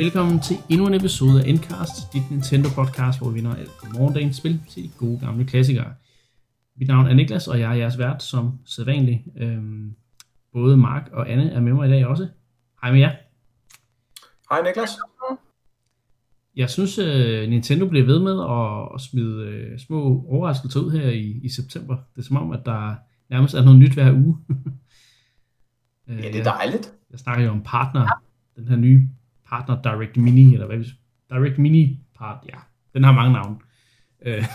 Velkommen til endnu en episode af Endcast, dit Nintendo podcast, hvor vi vinder alt fra morgendagens spil til de gode gamle klassikere. Mit navn er Niklas, og jeg er jeres vært som sædvanlig. Øhm, både Mark og Anne er med mig i dag også. Hej med jer. Hej Niklas. Jeg synes, uh, Nintendo bliver ved med at, smide uh, små overraskelser ud her i, i september. Det er som om, at der nærmest er noget nyt hver uge. ja, det er dejligt. Jeg snakker jo om partner, den her nye partner Direct Mini, eller hvad vi Direct Mini part, ja, den har mange navne. Øh.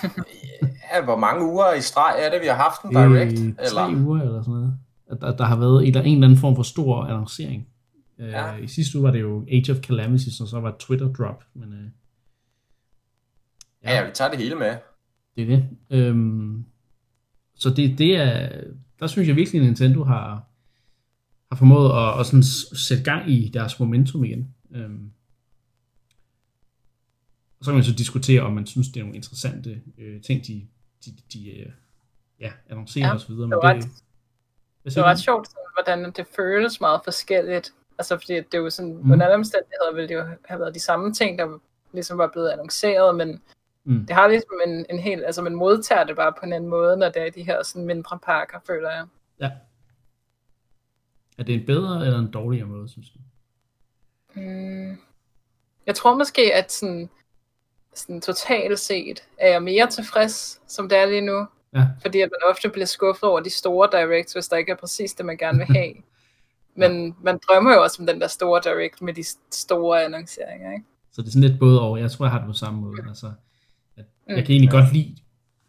ja, hvor mange uger i streg er det, vi har haft en Direct? Øh, tre eller? uger eller sådan noget. Der, der har været en, en eller anden form for stor annoncering. Øh, ja. I sidste uge var det jo Age of Calamity, og så var Twitter drop. Men, øh, ja. ja, vi tager det hele med. Det er det. Øhm, så det, det er, der synes jeg virkelig, at Nintendo har, har formået at, at sådan sætte gang i deres momentum igen. Øhm, og så kan man så diskutere, om man synes, det er nogle interessante øh, ting, de, de, de øh, ja, annoncerer ja, osv. Men det, ret, det, det var ret sjovt, hvordan det føles meget forskelligt. Altså fordi det er jo sådan, mm. under alle omstændigheder ville det jo have været de samme ting, der ligesom var blevet annonceret, men mm. det har ligesom en, en helt, altså man modtager det bare på en anden måde, når det er de her sådan mindre pakker, føler jeg. Ja. Er det en bedre eller en dårligere måde, synes du? Mm. Jeg tror måske, at sådan, sådan totalt set er jeg mere tilfreds, som det er lige nu. Ja. Fordi at man ofte bliver skuffet over de store directs, hvis der ikke er præcis det, man gerne vil have. Men ja. man drømmer jo også om den der store direct med de store annonceringer, ikke? Så det er sådan lidt både over. Jeg tror, jeg har det på samme måde. Altså, at mm. Jeg kan egentlig ja. godt lide,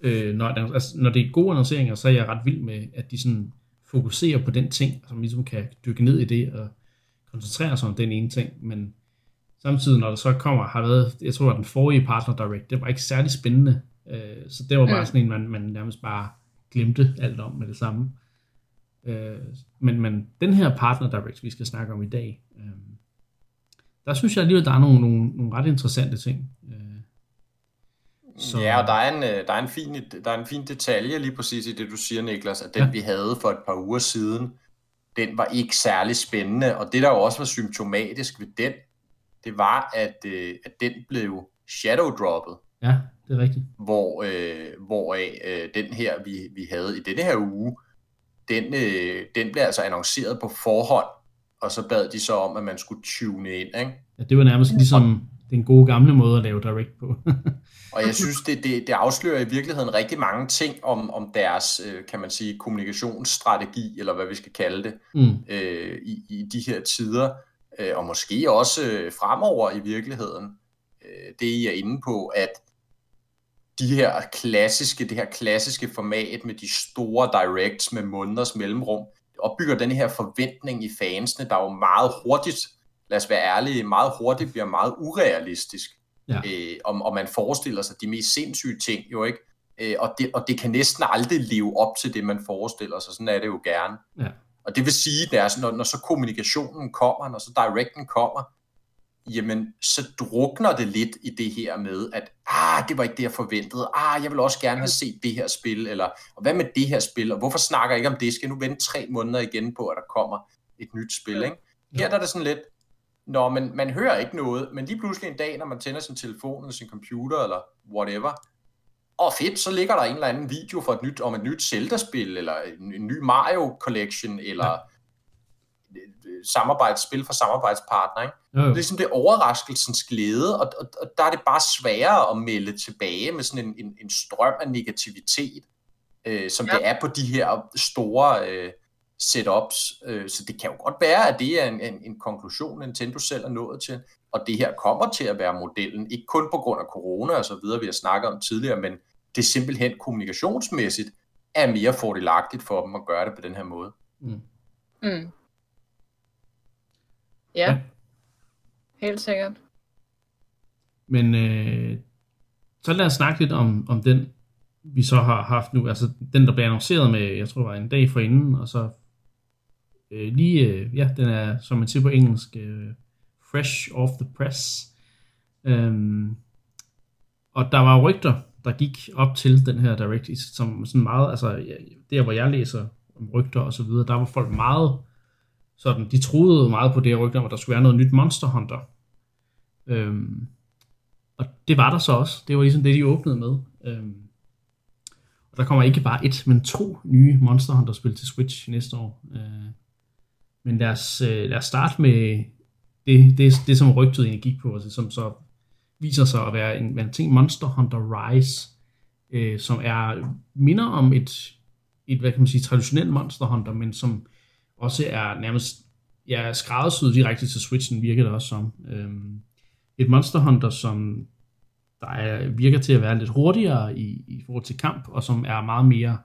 øh, når, altså, når det er gode annonceringer, så er jeg ret vild med, at de sådan fokuserer på den ting, som ligesom kan dykke ned i det, og koncentrere sig om den ene ting, men samtidig, når der så kommer, har været, jeg tror, at den forrige Partner Direct, det var ikke særlig spændende, øh, så det var bare mm. sådan en, man, man nærmest bare glemte alt om med det samme. Øh, men, men den her Partner Direct, vi skal snakke om i dag, øh, der synes jeg alligevel, der er nogle, nogle, nogle ret interessante ting. Øh, så... Ja, og der er, en, der, er en fin, der er en fin detalje lige præcis i det, du siger, Niklas, at den ja. vi havde for et par uger siden, den var ikke særlig spændende, og det der jo også var symptomatisk ved den, det var, at, øh, at den blev shadow-droppet. Ja, det er rigtigt. Hvor, øh, hvoraf øh, den her, vi, vi havde i denne her uge, den, øh, den blev altså annonceret på forhånd, og så bad de så om, at man skulle tune ind. Ikke? Ja, det var nærmest ligesom den gode gamle måde at lave direct på. og jeg synes, det, det, det afslører i virkeligheden rigtig mange ting om, om deres, øh, kan man sige, kommunikationsstrategi, eller hvad vi skal kalde det, mm. øh, i, i de her tider, øh, og måske også øh, fremover i virkeligheden. Det I er inde på, at de her klassiske, det her klassiske format med de store directs med måneders mellemrum, opbygger den her forventning i fansene, der jo meget hurtigt, lad os være ærlige, meget hurtigt bliver meget urealistisk. Ja. Øh, og, og man forestiller sig de mest sindssyge ting jo ikke, øh, og, det, og det kan næsten aldrig leve op til det, man forestiller sig. Sådan er det jo gerne. Ja. Og det vil sige, at når, når så kommunikationen kommer, når så directen kommer, jamen så drukner det lidt i det her med, at ah, det var ikke det, jeg forventede. Ah, jeg vil også gerne have set det her spil, eller og hvad med det her spil, og hvorfor snakker jeg ikke om det? Skal jeg nu vente tre måneder igen på, at der kommer et nyt spil, ikke? Her der er det sådan lidt, når man, man hører ikke noget, men lige pludselig en dag, når man tænder sin telefon eller sin computer, eller whatever, og fedt, så ligger der en eller anden video for et nyt, om et nyt Zelda-spil, eller en, en ny Mario Collection, eller ja samarbejdsspil for samarbejdspartner. Ikke? Ja, det er ligesom det overraskelsens glæde, og, og, og der er det bare sværere at melde tilbage med sådan en, en, en strøm af negativitet, øh, som ja. det er på de her store øh, setups. Øh, så det kan jo godt være, at det er en, en, en konklusion, Nintendo selv er nået til, og det her kommer til at være modellen, ikke kun på grund af corona og så videre, vi har snakket om tidligere, men det er simpelthen kommunikationsmæssigt er mere fordelagtigt for dem at gøre det på den her måde. Mm. Mm. Ja, ja. helt sikkert. Men øh, så lad os snakke lidt om, om den, vi så har haft nu. Altså den, der blev annonceret med, jeg tror det var en dag for inden, og så øh, lige, øh, ja, den er, som man siger på engelsk, øh, fresh off the press. Øhm, og der var rygter, der gik op til den her Direct, som sådan meget, altså der hvor jeg læser om rygter og så videre, der var folk meget sådan, de troede meget på det her rygte om, at der skulle være noget nyt Monster Hunter. Øhm, og det var der så også. Det var ligesom det, de åbnede med. Øhm, og der kommer ikke bare et, men to nye Monster Hunter-spil til Switch næste år. Øh, men lad os, øh, lad os starte med det, det, det som rygtet egentlig gik på, altså, som så viser sig at være en, en ting, Monster Hunter Rise, øh, som er minder om et, et, hvad kan man sige, traditionelt Monster Hunter, men som også er nærmest ja, skræddersyet direkte til Switchen, virker det også som. Øhm, et Monster Hunter, som der er, virker til at være lidt hurtigere i, i forhold til kamp, og som er meget mere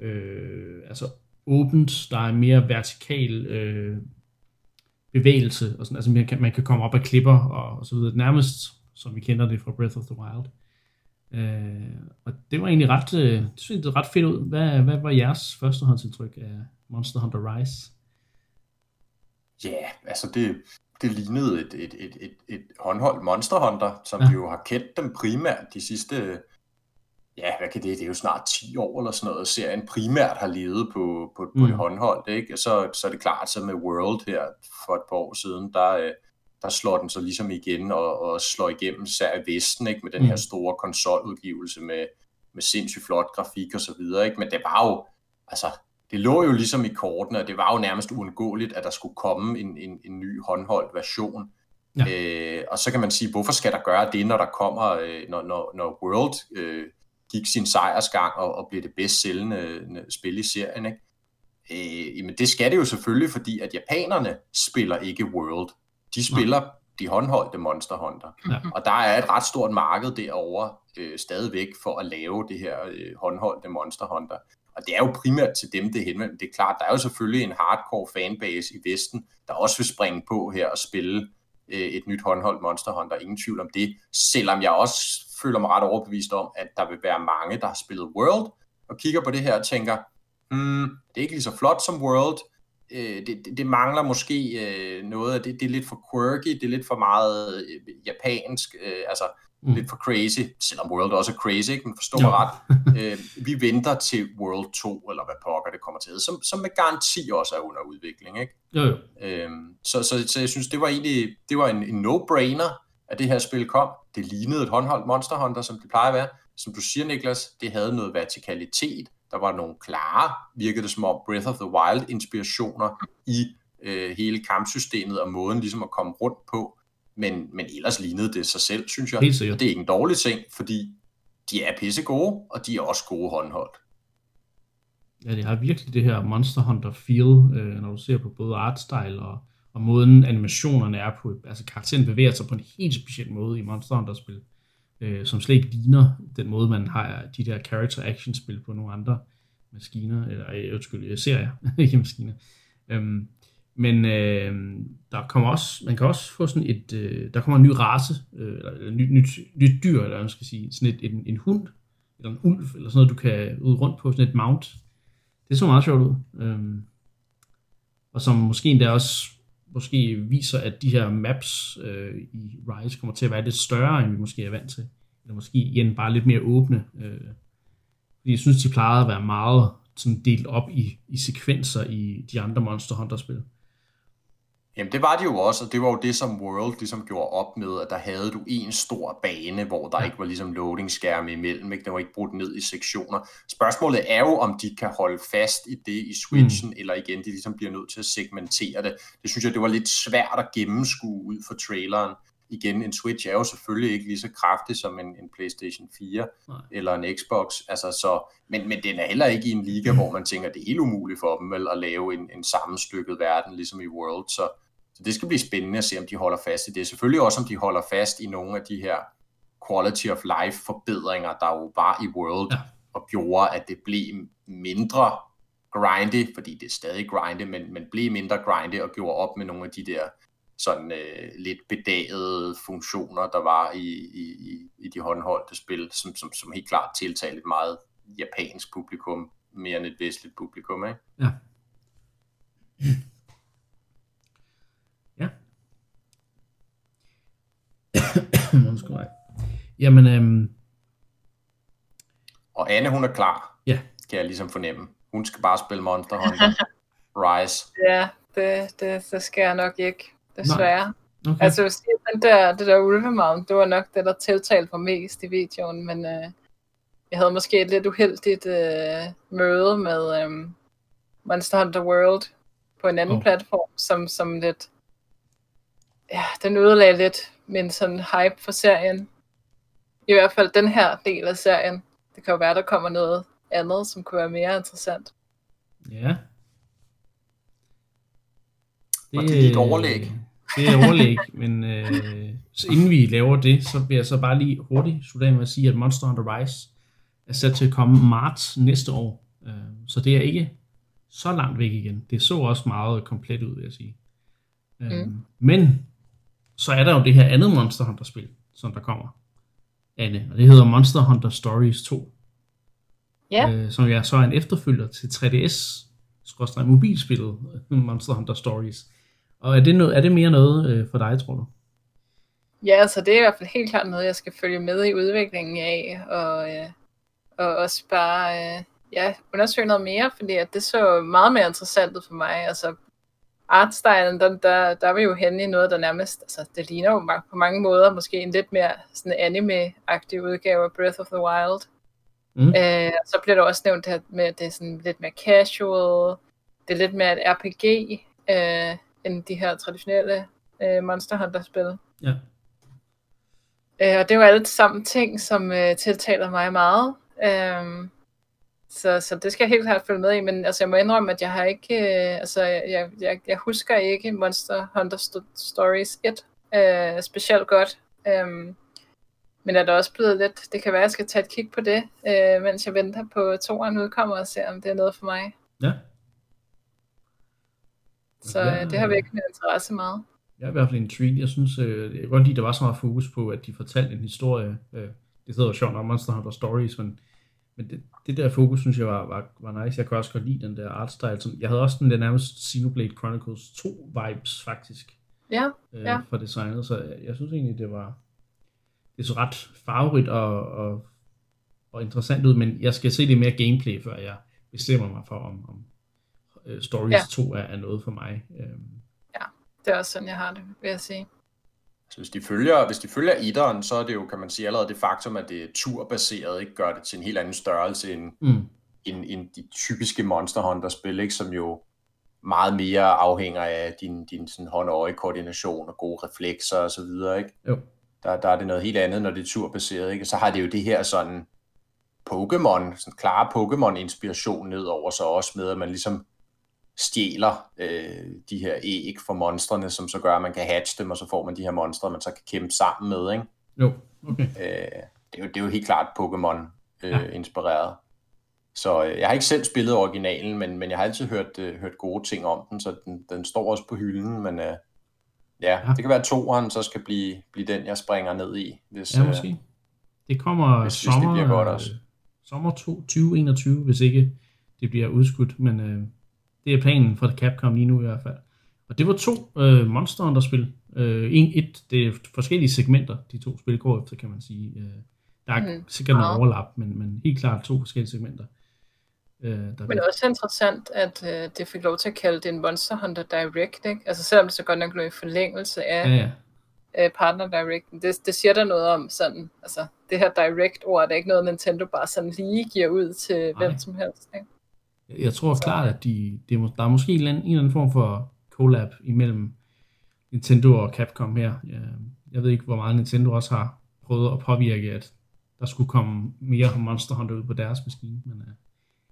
øh, altså åbent, der er mere vertikal øh, bevægelse, og sådan, altså man kan, man kan komme op af klipper og, og så videre, nærmest som vi kender det fra Breath of the Wild. Øh, og det var egentlig ret, øh, det synes ret fedt ud. Hvad, hvad var jeres førstehåndsindtryk af Monster Hunter Rise? Ja, yeah, altså det, det lignede et, et, et, et, et håndholdt Monster Hunter, som ja. vi jo har kendt dem primært de sidste, ja, hvad kan det, det er jo snart 10 år eller sådan noget, serien primært har levet på, på, mm. på det håndholdt, ikke? Og så, så er det klart, så med World her for et par år siden, der, øh, der slår den så ligesom igen og, og slår igennem især i Vesten, ikke? med den her mm. store konsoludgivelse med, med sindssygt flot grafik og så videre, ikke? men det var jo, altså, det lå jo ligesom i kortene, og det var jo nærmest uundgåeligt, at der skulle komme en, en, en ny håndholdt version. Ja. Øh, og så kan man sige, hvorfor skal der gøre det, når der kommer, øh, når, når, når World øh, gik sin sejrsgang og, og blev det bedst sælgende øh, spil i serien, ikke? Øh, jamen det skal det jo selvfølgelig, fordi at japanerne spiller ikke World de spiller ja. de håndholdte Monster Hunter. Ja. Og der er et ret stort marked derovre øh, stadigvæk for at lave det her øh, håndholdte Monster Hunter. Og det er jo primært til dem, det henvender. Det er klart, der er jo selvfølgelig en hardcore fanbase i Vesten, der også vil springe på her og spille øh, et nyt håndholdt Monster Hunter. Ingen tvivl om det. Selvom jeg også føler mig ret overbevist om, at der vil være mange, der har spillet World, og kigger på det her og tænker, hmm, det er ikke lige så flot som World, øh, det, det, det mangler måske øh, noget af det. Det er lidt for quirky, det er lidt for meget øh, japansk, øh, altså mm. lidt for crazy, selvom World også er crazy, ikke? men forstår mig ret. øh, vi venter til World 2, eller hvad pokker det kommer til, som, som med garanti også er under udvikling. Ikke? Jo, jo. Øh, så, så, så jeg synes, det var egentlig det var en, en no-brainer, at det her spil kom. Det lignede et håndholdt Monster Hunter, som det plejer at være. Som du siger, Niklas, det havde noget vertikalitet, der var nogle klare, virkede det som om, Breath of the Wild inspirationer i øh, hele kampsystemet og måden ligesom at komme rundt på. Men, men ellers lignede det sig selv, synes jeg. Helt det er ikke en dårlig ting, fordi de er pisse gode, og de er også gode håndholdt. Ja, det har virkelig det her Monster Hunter feel, øh, når du ser på både artstyle og, og måden animationerne er på. Altså karakteren bevæger sig på en helt speciel måde i Monster Hunter-spil øh, som slet ikke ligner den måde, man har de der character action spil på nogle andre maskiner, eller øh, undskyld, øh, serier, ikke maskiner. Øhm, men øh, der kommer også, man kan også få sådan et, øh, der kommer en ny race, øh, eller nyt, nyt, nyt dyr, eller man skal sige, sådan et, en, en hund, eller en ulv, eller sådan noget, du kan ud rundt på, sådan et mount. Det så meget sjovt ud. Øhm, og som måske endda også måske viser, at de her maps øh, i Rise kommer til at være lidt større, end vi måske er vant til. Eller måske igen bare lidt mere åbne. Øh, fordi jeg synes, de plejede at være meget sådan delt op i, i sekvenser i de andre Monster Hunter-spil. Jamen det var det jo også, og det var jo det, som World ligesom gjorde op med, at der havde du en stor bane, hvor der ikke var ligesom loading-skærme imellem, ikke? den var ikke brudt ned i sektioner. Spørgsmålet er jo, om de kan holde fast i det i Switchen, mm. eller igen, de ligesom bliver nødt til at segmentere det. Det synes jeg, det var lidt svært at gennemskue ud for traileren. Igen, en Switch er jo selvfølgelig ikke lige så kraftig som en, en PlayStation 4 Nej. eller en Xbox, altså så, men, men den er heller ikke i en liga, mm. hvor man tænker, det er helt umuligt for dem vel, at lave en, en sammenstykket verden, ligesom i World, så så det skal blive spændende at se, om de holder fast i det. Selvfølgelig også, om de holder fast i nogle af de her quality of life forbedringer, der jo var i World, ja. og gjorde, at det blev mindre grindy, fordi det er stadig grindy, men, men blev mindre grindy og gjorde op med nogle af de der sådan øh, lidt bedagede funktioner, der var i, i, i de håndholdte spil, som, som, som helt klart tiltalte et meget japansk publikum, mere end et vestligt publikum, ikke? Ja. Undskyld mig. Jamen, øhm... Og Anne, hun er klar. Ja. Kan jeg ligesom fornemme. Hun skal bare spille Monster Hunter Rise. Ja, det, det, det skal jeg nok ikke, desværre. Okay. Altså, jeg sige, den der, det der ulvemavn, det var nok det, der tiltalte mig mest i videoen, men øh, jeg havde måske et lidt uheldigt øh, møde med øh, Monster Hunter World på en anden oh. platform, som, som lidt, ja, den ødelagde lidt min sådan hype for serien. I hvert fald den her del af serien. Det kan jo være, der kommer noget andet, som kunne være mere interessant. Ja. Det, og det er et overlæg. Det er overlæg, men øh, så inden vi laver det, så vil jeg så bare lige hurtigt slutte af med at sige, at Monster Hunter Rise er sat til at komme marts næste år. Øh, så det er ikke så langt væk igen. Det så også meget komplet ud, vil jeg sige. Øh, mm. Men så er der jo det her andet Monster Hunter-spil, som der kommer, Anne, og det hedder Monster Hunter Stories 2. Ja. Øh, som jeg så er en efterfølger til 3DS, skråstrej mobilspillet Monster Hunter Stories. Og er det, noget, er det mere noget øh, for dig, tror du? Ja, altså det er i hvert fald helt klart noget, jeg skal følge med i udviklingen af, og, øh, og også bare øh, ja, undersøge noget mere, fordi at det så meget mere interessant ud for mig. Altså artstylen, der, der, der er vi jo henne i noget, der nærmest, altså det ligner jo på mange måder måske en lidt mere sådan anime-agtig udgave af Breath of the Wild. Mm. Øh, så bliver der også nævnt her med, at det er sådan lidt mere casual, det er lidt mere et RPG, øh, end de her traditionelle øh, Monster Hunter-spil. Ja. Øh, og det var alle sammen ting, som øh, tiltaler mig meget. Øh, så, så det skal jeg helt klart følge med i, men altså, jeg må indrømme, at jeg har ikke, øh, altså, jeg, jeg, jeg husker ikke Monster Hunter St- Stories 1 øh, specielt godt. Øh, men er der også blevet lidt, det kan være, at jeg skal tage et kig på det, øh, mens jeg venter på toeren udkommer og ser, om det er noget for mig. Ja. Så ja, det har virkelig min interesse meget. Jeg er i hvert fald intrigued. Jeg synes, øh, jeg kan godt lide, at der var så meget fokus på, at de fortalte en historie. Øh, det hedder jo sjovt nok Monster Hunter Stories, men, men det, det, der fokus, synes jeg var, var, var nice. Jeg kan også godt lide den der artstyle. Som, jeg havde også den der nærmest Xenoblade Chronicles 2 vibes, faktisk. Ja, øh, ja. For designet, så jeg, jeg synes egentlig, det var det så ret farverigt og, og, og interessant ud, men jeg skal se lidt mere gameplay, før jeg bestemmer mig for, om, om uh, Stories ja. 2 er, er noget for mig. Um, ja, det er også sådan, jeg har det, vil jeg sige. Så hvis de følger, hvis de følger etteren, så er det jo, kan man sige, allerede det faktum, at det er turbaseret, ikke gør det til en helt anden størrelse end, mm. end, end de typiske Monster Hunter-spil, ikke, som jo meget mere afhænger af din, din sådan hånd-øje-koordination og gode reflekser og så videre, ikke? Jo. Der, der er det noget helt andet, når det er turbaseret, ikke? Så har det jo det her sådan Pokémon, sådan klare Pokémon-inspiration nedover så også med, at man ligesom stjæler øh, de her æg fra monstrene, som så gør, at man kan hatche dem, og så får man de her monstre, man så kan kæmpe sammen med, ikke? Jo, okay. Øh, det, er jo, det er jo helt klart Pokémon-inspireret. Øh, ja. Så øh, jeg har ikke selv spillet originalen, men, men jeg har altid hørt, øh, hørt gode ting om den, så den, den står også på hylden, men øh, ja, ja, det kan være, at toeren så skal blive, blive den, jeg springer ned i. Hvis, ja, måske. Øh, det kommer hvis, sommer, hvis det bliver godt også. sommer 2021, hvis ikke det bliver udskudt, men øh, det er planen for Capcom lige nu i hvert fald. Og det var to øh, Monster Hunter-spil. Øh, en, et, det er forskellige segmenter, de to spil går efter, kan man sige. Øh, der er mm. sikkert noget overlap, men, men helt klart to forskellige segmenter. Øh, der men også interessant, at øh, det fik lov til at kalde det en Monster Hunter Direct, ikke? Altså selvom det så godt nok lå i forlængelse af ja, ja. Øh, Partner Direct. Det, det siger der noget om sådan, altså det her Direct-ord, det er ikke noget, Nintendo bare sådan lige giver ud til Nej. hvem som helst, ikke? Jeg tror klart, at de, det, der er måske en eller, anden, en eller anden form for collab imellem Nintendo og Capcom her. Jeg ved ikke, hvor meget Nintendo også har prøvet at påvirke, at der skulle komme mere Monster Hunter ud på deres maskine, men uh,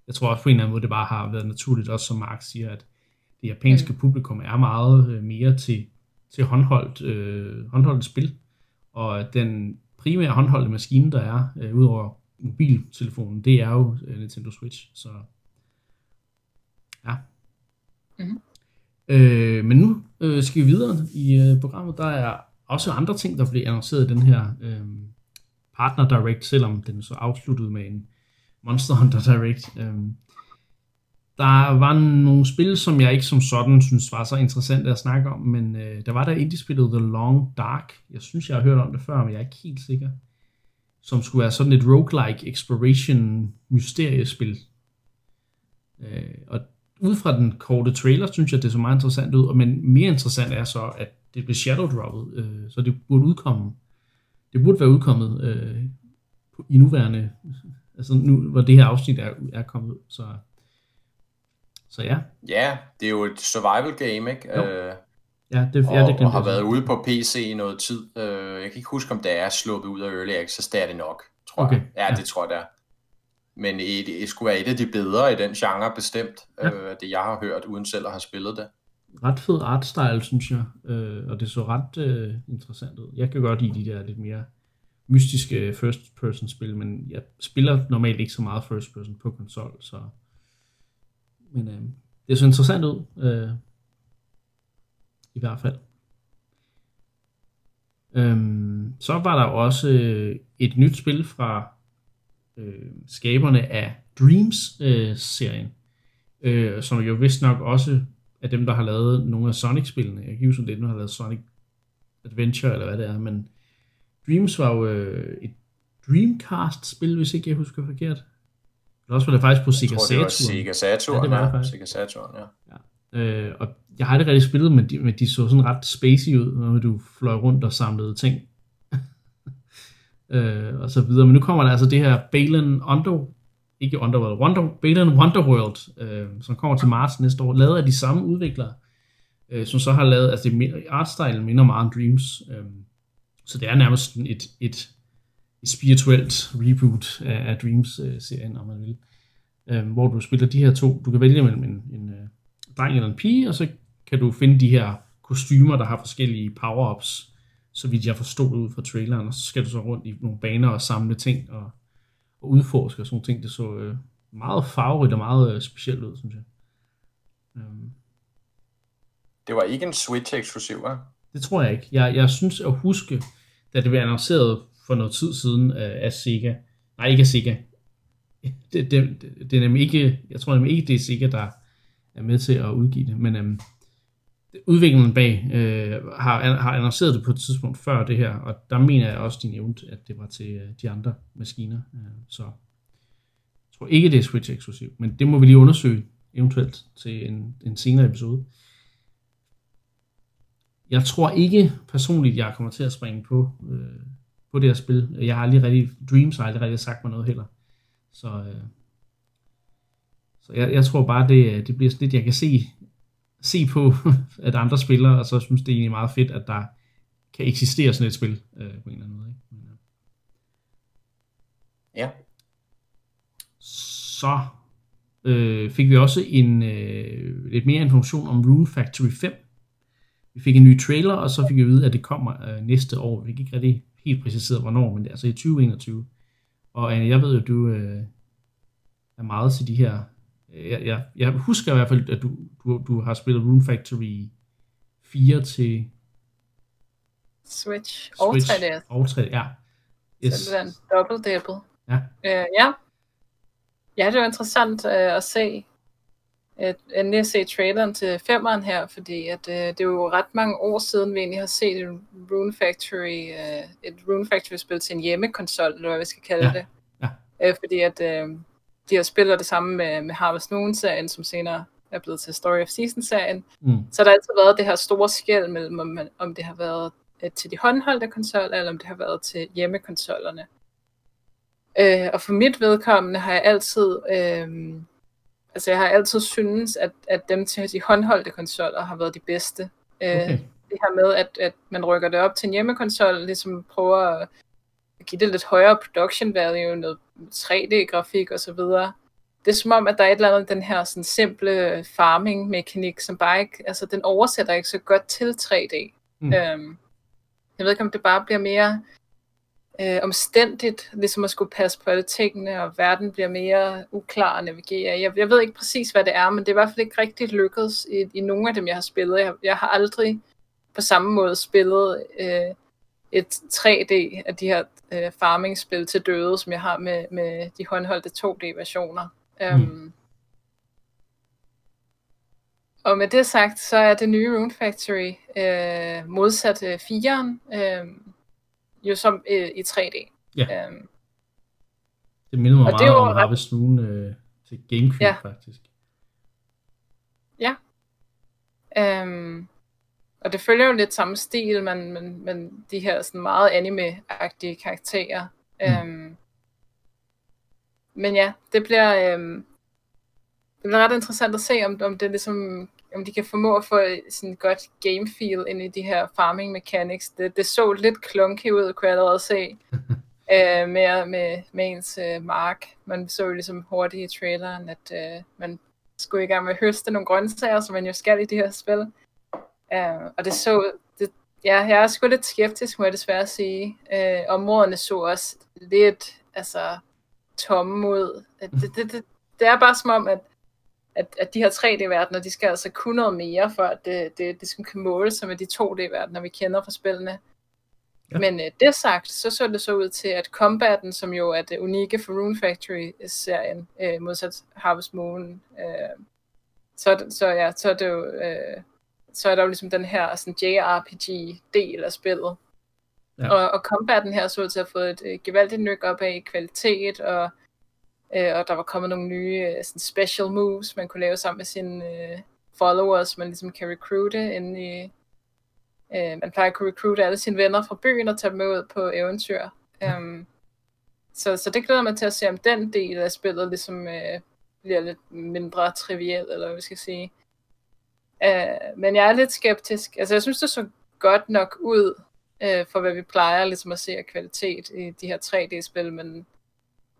jeg tror også på en eller anden måde, det bare har været naturligt, også som Mark siger, at det japanske mm. publikum er meget uh, mere til, til håndholdt, uh, håndholdt spil, og den primære håndholdte maskine, der er, uh, udover mobiltelefonen, det er jo uh, Nintendo Switch, så Ja. Mm-hmm. Øh, men nu øh, skal vi videre i øh, programmet. Der er også andre ting, der bliver annonceret i den her øh, Partner Direct, selvom den så afsluttede med en Monster Hunter Direct. Øh, der var nogle spil, som jeg ikke som sådan synes var så interessant at snakke om, men øh, der var der indie-spillet The Long Dark. Jeg synes, jeg har hørt om det før, men jeg er ikke helt sikker. Som skulle være sådan et roguelike exploration mysteriespil. Øh, og ud fra den korte trailer, synes jeg, det så meget interessant ud, men mere interessant er så, at det blev shadow droppet, øh, så det burde udkomme, det burde være udkommet øh, i nuværende, altså nu, hvor det her afsnit er, er kommet, så, så ja. Ja, det er jo et survival game, ikke? Jo. Øh, ja, det, og, ja, det og har været ude på PC i noget tid. Øh, jeg kan ikke huske, om det er sluppet ud af Early Access, det er det nok, tror okay. jeg. Ja, ja, det tror jeg, det er. Men det, skulle være et af de bedre i den genre, bestemt, ja. øh, det jeg har hørt, uden selv at have spillet det ret fed artstyle, synes jeg, øh, og det så ret øh, interessant ud. Jeg kan godt lide de der lidt mere mystiske first person spil, men jeg spiller normalt ikke så meget first person på konsol, så men øh, det så interessant ud, øh, i hvert fald. Øhm, så var der også øh, et nyt spil fra øh, skaberne af Dreams-serien, øh, øh, som jo vist nok også af dem, der har lavet nogle af Sonic-spillene. Jeg kan huske, om det er dem, der har lavet Sonic Adventure, eller hvad det er, men Dreams var jo øh, et Dreamcast-spil, hvis ikke jeg husker forkert. Det også var det faktisk på Sega Saturn. Jeg tror, det var Sega Saturn, ja. Det var ja, det faktisk. Sega Saturn, ja. ja. Øh, og jeg har aldrig rigtig spillet, men de, men de så sådan ret spacey ud, når du fløj rundt og samlede ting øh, og så videre. Men nu kommer der altså det her Balen Under ikke Underworld, Wonder, Balen Wonderworld, øh, som kommer til marts næste år, lavet af de samme udviklere, øh, som så har lavet, altså det, artstyle minder meget om Dreams, øh, så det er nærmest et, et, et spirituelt reboot af, af Dreams-serien, om man vil, øh, hvor du spiller de her to, du kan vælge mellem en, en øh, dreng eller en pige, og så kan du finde de her kostymer, der har forskellige power-ups, så vidt jeg forstod ud fra traileren, og så skal du så rundt i nogle baner og samle ting, og og udforske og sådan nogle ting. Det så øh, meget farverigt og meget øh, specielt ud, synes jeg. Um, det var ikke en Switch eksklusiv, hva'? Det tror jeg ikke. Jeg, jeg synes at huske, da det blev annonceret for noget tid siden øh, af Sega. Nej, ikke af Sega. Det, det, det, det er nemlig ikke, jeg tror nemlig ikke, det er Sega, der er med til at udgive det, men øhm, udviklingen bag øh, har, har annonceret det på et tidspunkt før det her, og der mener jeg også, de nævnte, at det var til øh, de andre maskiner. Øh, så jeg tror ikke, det er Switch eksklusiv, men det må vi lige undersøge eventuelt til en, en senere episode. Jeg tror ikke personligt, jeg kommer til at springe på, øh, på det her spil. Jeg har aldrig rigtig, Dreams har aldrig rigtig sagt mig noget heller. Så, øh, så jeg, jeg tror bare, det, øh, det bliver sådan lidt, jeg kan se se på, at andre spiller, og så synes det er egentlig meget fedt, at der kan eksistere sådan et spil øh, på en eller anden måde. Ikke? Men, ja. ja. Så øh, fik vi også en øh, lidt mere information om Rune Factory 5. Vi fik en ny trailer, og så fik vi at vide, at det kommer øh, næste år. Vi fik ikke rigtig helt præciseret, hvornår, men det er altså i 2021. Og øh, jeg ved jo, at du øh, er meget til de her jeg, jeg, jeg husker i hvert fald, at du, du, du har spillet Rune Factory 4 til Switch, og 3DS. Og 3 ja. Yes. Så det er en double double. Ja. Uh, ja. Ja, det var interessant uh, at se at endelig se traileren til femeren her, fordi at, uh, det er jo ret mange år siden, vi egentlig har set et Rune Factory, uh, et Rune Factory spil til en hjemmekonsol, eller hvad vi skal kalde ja. det. Ja. Uh, fordi at uh, de har spillet det samme med, med Harvest Moon-serien, som senere er blevet til Story of Season-serien. Mm. Så der har altid været det her store skæld mellem, om, om det har været øh, til de håndholdte konsoller, eller om det har været til hjemmekonsollerne. Øh, og for mit vedkommende har jeg altid, øh, altså jeg har altid synes, at, at dem til de håndholdte konsoller har været de bedste. Øh, okay. Det her med, at, at man rykker det op til en hjemmekonsol, ligesom prøver at give det lidt højere production value, noget 3D-grafik og så videre. Det er som om, at der er et eller andet den her sådan simple farming-mekanik, som bare ikke, altså den oversætter ikke så godt til 3D. Mm. Øhm, jeg ved ikke, om det bare bliver mere øh, omstændigt, ligesom at skulle passe på alle tingene, og verden bliver mere uklar at navigere. Jeg, jeg ved ikke præcis, hvad det er, men det er i hvert fald ikke rigtig lykkedes i, i nogle af dem, jeg har spillet. Jeg, jeg har aldrig på samme måde spillet øh, et 3D af de her øh, farming-spil til døde, som jeg har med, med de håndholdte 2D-versioner. Mm. Um, og med det sagt, så er det nye Rune Factory øh, modsat øh, 4'eren øh, jo som øh, i 3D. Ja. Um, det minder mig meget om Harvest Moon øh, til Gamecube ja. faktisk. Ja. Um, og det følger jo lidt samme stil, men, men, men de her sådan meget anime-agtige karakterer. Mm. Øhm, men ja, det bliver, øhm, det bliver ret interessant at se, om, om det ligesom om de kan formå at få sådan godt game feel ind i de her farming mechanics. Det, det så lidt klunky ud, kunne jeg allerede se, øh, med, med, med ens øh, mark. Man så jo ligesom hurtigt i traileren, at øh, man skulle i gang med at høste nogle grøntsager, som man jo skal i de her spil. Uh, og det så, det, ja, jeg er sgu lidt skeptisk, må jeg desværre sige. Uh, områderne så også lidt, altså, tomme ud. Det, det, det, det er bare som om, at, at, at de her 3D-verdener, de skal altså kunne noget mere, for at det, det, det skal kan måle sig med de 2D-verdener, vi kender fra spillene. Ja. Men uh, det sagt, så så det så ud til, at combaten, som jo er det unikke for Rune Factory-serien, uh, modsat Harvest Moon, uh, så, så, ja, så er det jo... Uh, så er der jo ligesom den her sådan JRPG-del af spillet. Ja. Og, og combaten her så ud til at få et uh, gevaldigt nyk op af kvalitet, og, uh, og der var kommet nogle nye uh, sådan special moves, man kunne lave sammen med sine uh, followers, man ligesom kan recruite ind i... Uh, man plejer at kunne recruite alle sine venner fra byen og tage dem med ud på eventyr. Ja. Um, så, så det glæder mig til at se, om den del af spillet ligesom uh, bliver lidt mindre triviel, eller hvad vi skal sige. Uh, men jeg er lidt skeptisk. Altså, jeg synes, det så godt nok ud, uh, for hvad vi plejer ligesom at se af kvalitet i de her 3D-spil, men,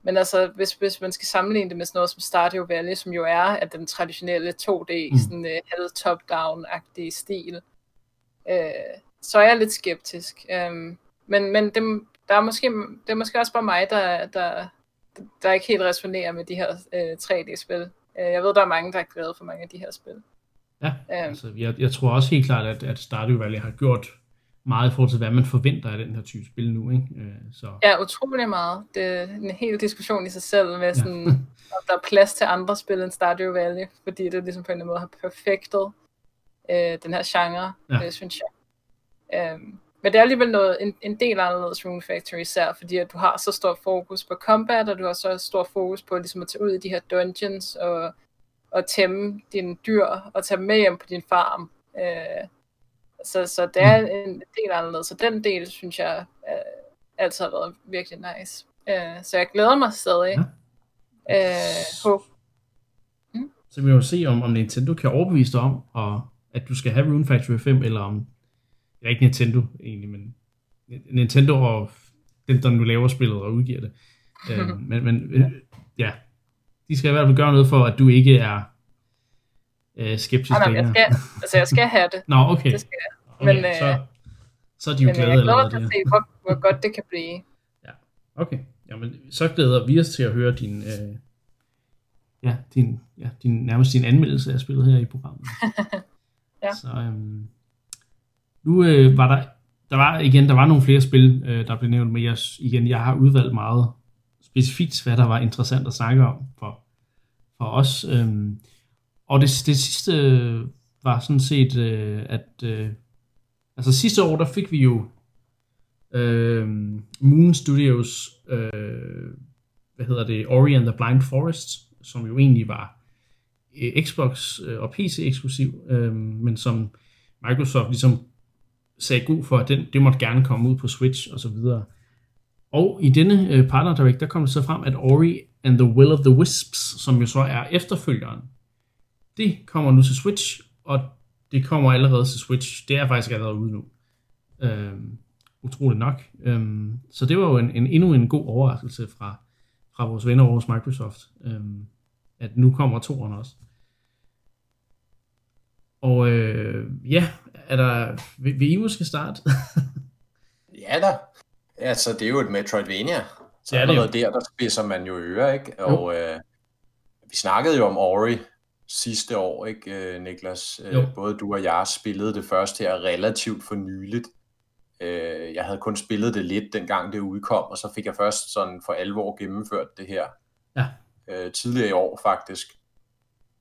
men altså, hvis, hvis man skal sammenligne det med sådan noget som Stardew Valley, som jo er af den traditionelle 2D, mm. sådan uh, top-down-agtige stil, uh, så er jeg lidt skeptisk. Um, men men det, der er måske, det er måske også bare mig, der, der, der ikke helt resonerer med de her uh, 3D-spil. Uh, jeg ved, der er mange, der er glade for mange af de her spil. Ja, øhm. altså, jeg, jeg tror også helt klart, at, at Stardew Valley har gjort meget i forhold til, hvad man forventer af den her type spil nu. Ikke? Øh, så. Ja, utrolig meget. Det er en hel diskussion i sig selv, med sådan, ja. om der er plads til andre spil end Stardew Valley, fordi det ligesom på en eller anden måde har perfektet øh, den her genre, ja. øh, synes jeg. Øhm, men det er alligevel noget, en, en del anderledes Rune Factory, især fordi at du har så stor fokus på combat, og du har så stor fokus på ligesom at tage ud i de her dungeons, og at tæmme dine dyr og tage dem med hjem på din farm. Øh, så, så det er en del anderledes. Så den del, synes jeg, øh, altid har været virkelig nice. Øh, så jeg glæder mig stadig. Ja. Øh, på. Mm. Så vi må se, om, om Nintendo kan overbevise dig om, og, at du skal have Rune Factory 5, eller om, ja ikke Nintendo egentlig, men Nintendo og dem, der nu laver spillet og udgiver det. øh, men, men øh, ja, de skal i hvert fald gøre noget for, at du ikke er øh, skeptisk ah, nej, jeg skal, altså jeg skal have det. Nå, okay. Det skal jeg. Okay, men, så, øh, så er de jo men glade. Jeg glæder mig til at se, hvor, hvor godt det kan blive. Ja, okay. Jamen, så glæder vi os til at høre din, øh, ja, din, ja, din, nærmest din anmeldelse af spillet her i programmet. ja. Så øhm, nu øh, var der, der var igen, der var nogle flere spil, øh, der blev nævnt, men jeg, igen, jeg har udvalgt meget specifikt, hvad der var interessant at snakke om for, for os. Øhm, og det, det sidste var sådan set, øh, at øh, altså sidste år, der fik vi jo øh, Moon Studios, øh, hvad hedder det, Ori and the Blind Forest, som jo egentlig var øh, Xbox øh, og PC eksklusiv, øh, men som Microsoft ligesom sagde god for, at den, det måtte gerne komme ud på Switch og så videre. Og i denne øh, Partner Direct, der kom det så frem, at Ori and the Will of the Wisps, som jo så er efterfølgeren, det kommer nu til Switch, og det kommer allerede til Switch. Det er faktisk allerede ude nu. Øhm, utroligt nok. Øhm, så det var jo en, en, endnu en god overraskelse fra, fra vores venner over hos Microsoft, øhm, at nu kommer toren også. Og øh, ja, er der, vil, vil I måske starte? ja da. Altså, det er jo et Metroidvania. Så ja, det er noget der, der spidser man jo ører, ikke? Og øh, vi snakkede jo om Ori sidste år, ikke, øh, Niklas? Øh, jo. Både du og jeg spillede det først her relativt for nyligt. Øh, jeg havde kun spillet det lidt, dengang det udkom, og så fik jeg først sådan for alvor gennemført det her. Ja. tidligere i år, faktisk.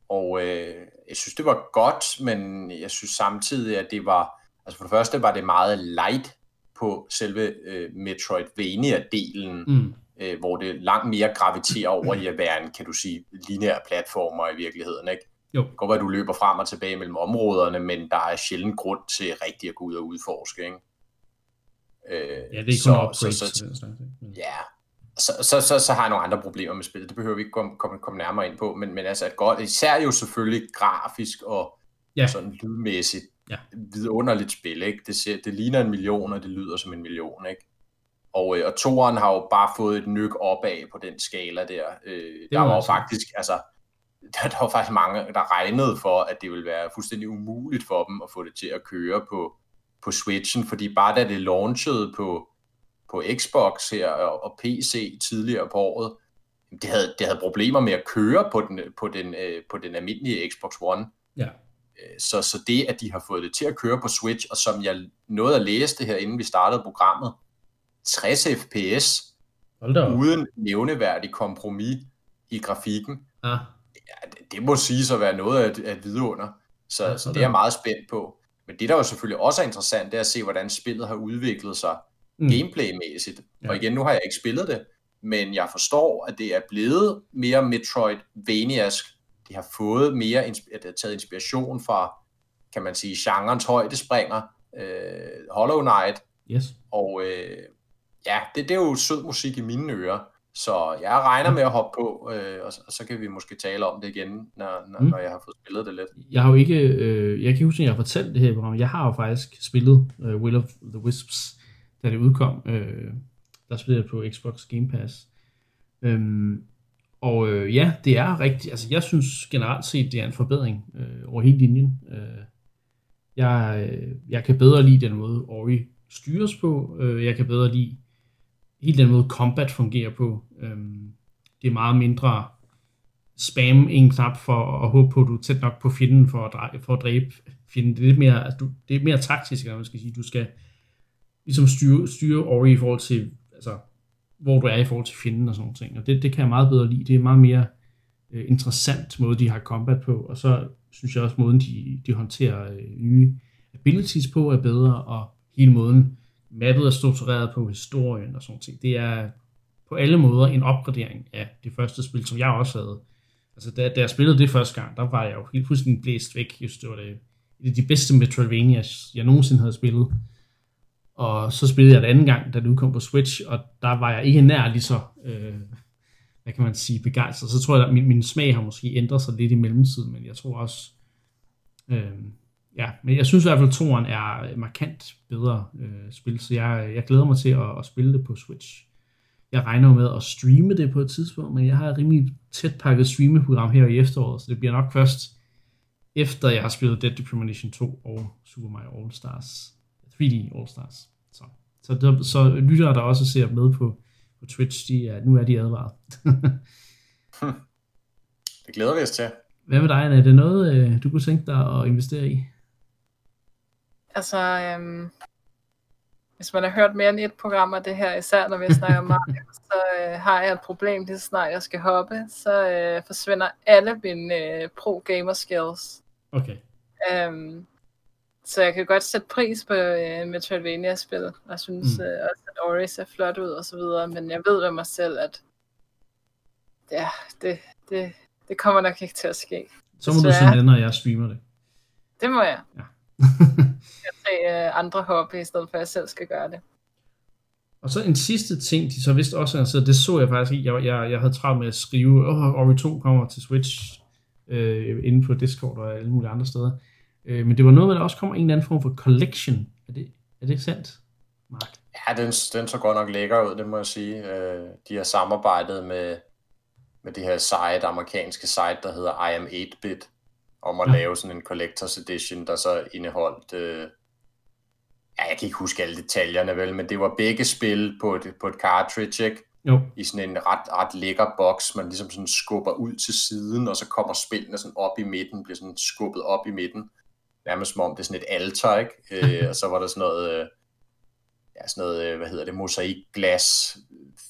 Og øh, jeg synes, det var godt, men jeg synes samtidig, at det var... Altså for det første var det meget light på selve øh, Metroidvania-delen, mm. øh, hvor det langt mere graviterer over i at være en, kan du sige, lineær platformer i virkeligheden, ikke? Jo. Det kan godt være, at du løber frem og tilbage mellem områderne, men der er sjældent grund til rigtig at gå ud og udforske. Ikke? Øh, ja, det er så, kun så, så, så, Ja, så, så, så, så har jeg nogle andre problemer med spillet. Det behøver vi ikke komme, komme, komme nærmere ind på, men, men altså et godt, især jo selvfølgelig grafisk og ja. sådan lydmæssigt ja. vidunderligt spil. Ikke? Det, ser, det ligner en million, og det lyder som en million. Ikke? Og, øh, og toren har jo bare fået et nyk opad på den skala der. Øh, der var jo altså. faktisk, altså, der, der var faktisk mange, der regnede for, at det ville være fuldstændig umuligt for dem at få det til at køre på, på Switchen, fordi bare da det launchede på, på Xbox her og, og PC tidligere på året, det havde, det havde problemer med at køre på den, på den, øh, på den almindelige Xbox One. Ja. Øh, så, så det, at de har fået det til at køre på Switch, og som jeg nåede at læse det her, inden vi startede programmet, 60 fps, uden nævneværdig kompromis i grafikken, ah. ja, det, det må sige at være noget af et, et vidunder. Så, ja, så det er jeg meget spændt på. Men det, der jo selvfølgelig også er interessant, det er at se, hvordan spillet har udviklet sig mm. gameplaymæssigt. Ja. Og igen, nu har jeg ikke spillet det, men jeg forstår, at det er blevet mere Metroidvaniask. De har fået mere det har taget inspiration fra, kan man sige, genrens højdespringer, øh, Hollow Knight. Yes. Og øh, ja, det, det er jo sød musik i mine ører. Så jeg regner med at hoppe på, øh, og, så, og så kan vi måske tale om det igen, når, når, mm. når jeg har fået spillet det lidt. Jeg har jo ikke, øh, jeg kan huske, at jeg har fortalt det her program. Jeg har jo faktisk spillet øh, Will of the Wisps, da det udkom. Øh, der spillede jeg på Xbox Game Pass. Øhm, og øh, ja, det er rigtigt. Altså, jeg synes generelt set, det er en forbedring øh, over hele linjen. Øh, jeg, øh, jeg kan bedre lide den måde, Ori styres på. Øh, jeg kan bedre lide hele den måde combat fungerer på. Øh, det er meget mindre spam en knap for at håbe på, at du er tæt nok på fjenden for at, dræbe, for at dræbe fjenden. Det er lidt mere, altså, du, det er mere taktisk, eller man skal sige. Du skal ligesom styre, styre Ori i forhold til, altså, hvor du er i forhold til fjenden og sådan noget. ting. Og det, det kan jeg meget bedre lide. Det er meget mere øh, interessant måde, de har combat på. Og så synes jeg også, måden, de, de håndterer øh, nye abilities på er bedre, og hele måden, mappet er struktureret på historien og sådan noget. Det er på alle måder en opgradering af det første spil, som jeg også havde. Altså, da, da jeg spillede det første gang, der var jeg jo helt fuldstændig blæst væk. Jeg synes, det var det, det de bedste Metroidvanias, jeg nogensinde havde spillet. Og så spillede jeg det anden gang, da det udkom på Switch, og der var jeg ikke nær lige så, øh, hvad kan man sige, begejstret. Så tror jeg, at min, min smag har måske ændret sig lidt i mellemtiden, men jeg tror også, øh, ja, men jeg synes i hvert fald, at toren er markant bedre øh, spil, så jeg, jeg glæder mig til at, at spille det på Switch. Jeg regner jo med at streame det på et tidspunkt, men jeg har et rimelig tæt pakket streameprogram her i efteråret, så det bliver nok først efter jeg har spillet Dead Premonition 2 og Super Mario All Stars. 3D All Stars. Så, så, der, så lyttere, der også ser med på, på Twitch, de er, nu er de advaret. det glæder vi os til. Hvad med dig, Er det noget, øh, du kunne tænke dig at investere i? Altså, øhm, hvis man har hørt mere end et program af det her, især når vi snakker om Mario, så øh, har jeg et problem, lige så snart jeg skal hoppe, så øh, forsvinder alle mine øh, pro-gamer skills. Okay. Øhm, så jeg kan godt sætte pris på øh, Metroidvania-spil, og jeg synes mm. øh, også, at Ori ser flot ud og så videre, men jeg ved ved mig selv, at ja, det, det, det kommer nok ikke til at ske. Så må du sige, når jeg streamer det. Det må jeg. Ja. jeg tage øh, andre hobby, i stedet for at jeg selv skal gøre det. Og så en sidste ting, de så vist også altså, det så jeg faktisk ikke, jeg, jeg, jeg havde travlt med at skrive, åh, oh, Ori 2 kommer til Switch, øh, inde på Discord og alle mulige andre steder. Øh, men det var noget med, at der også kommer en eller anden form for collection. Er det, er det sandt, Mark? Ja, den, den så godt nok lækker ud, det må jeg sige. Øh, de har samarbejdet med, med det her site, amerikanske site, der hedder I am 8-bit, om at ja. lave sådan en collector's edition, der så indeholdt... Øh, ja, jeg kan ikke huske alle detaljerne vel, men det var begge spil på et, på et cartridge, ikke? Jo. I sådan en ret, ret lækker boks, man ligesom sådan skubber ud til siden, og så kommer spillene sådan op i midten, bliver sådan skubbet op i midten nærmest som om det er sådan et alter, ikke? Øh, og så var der sådan noget, øh, ja, sådan noget, øh, hvad hedder det, mosaikglas,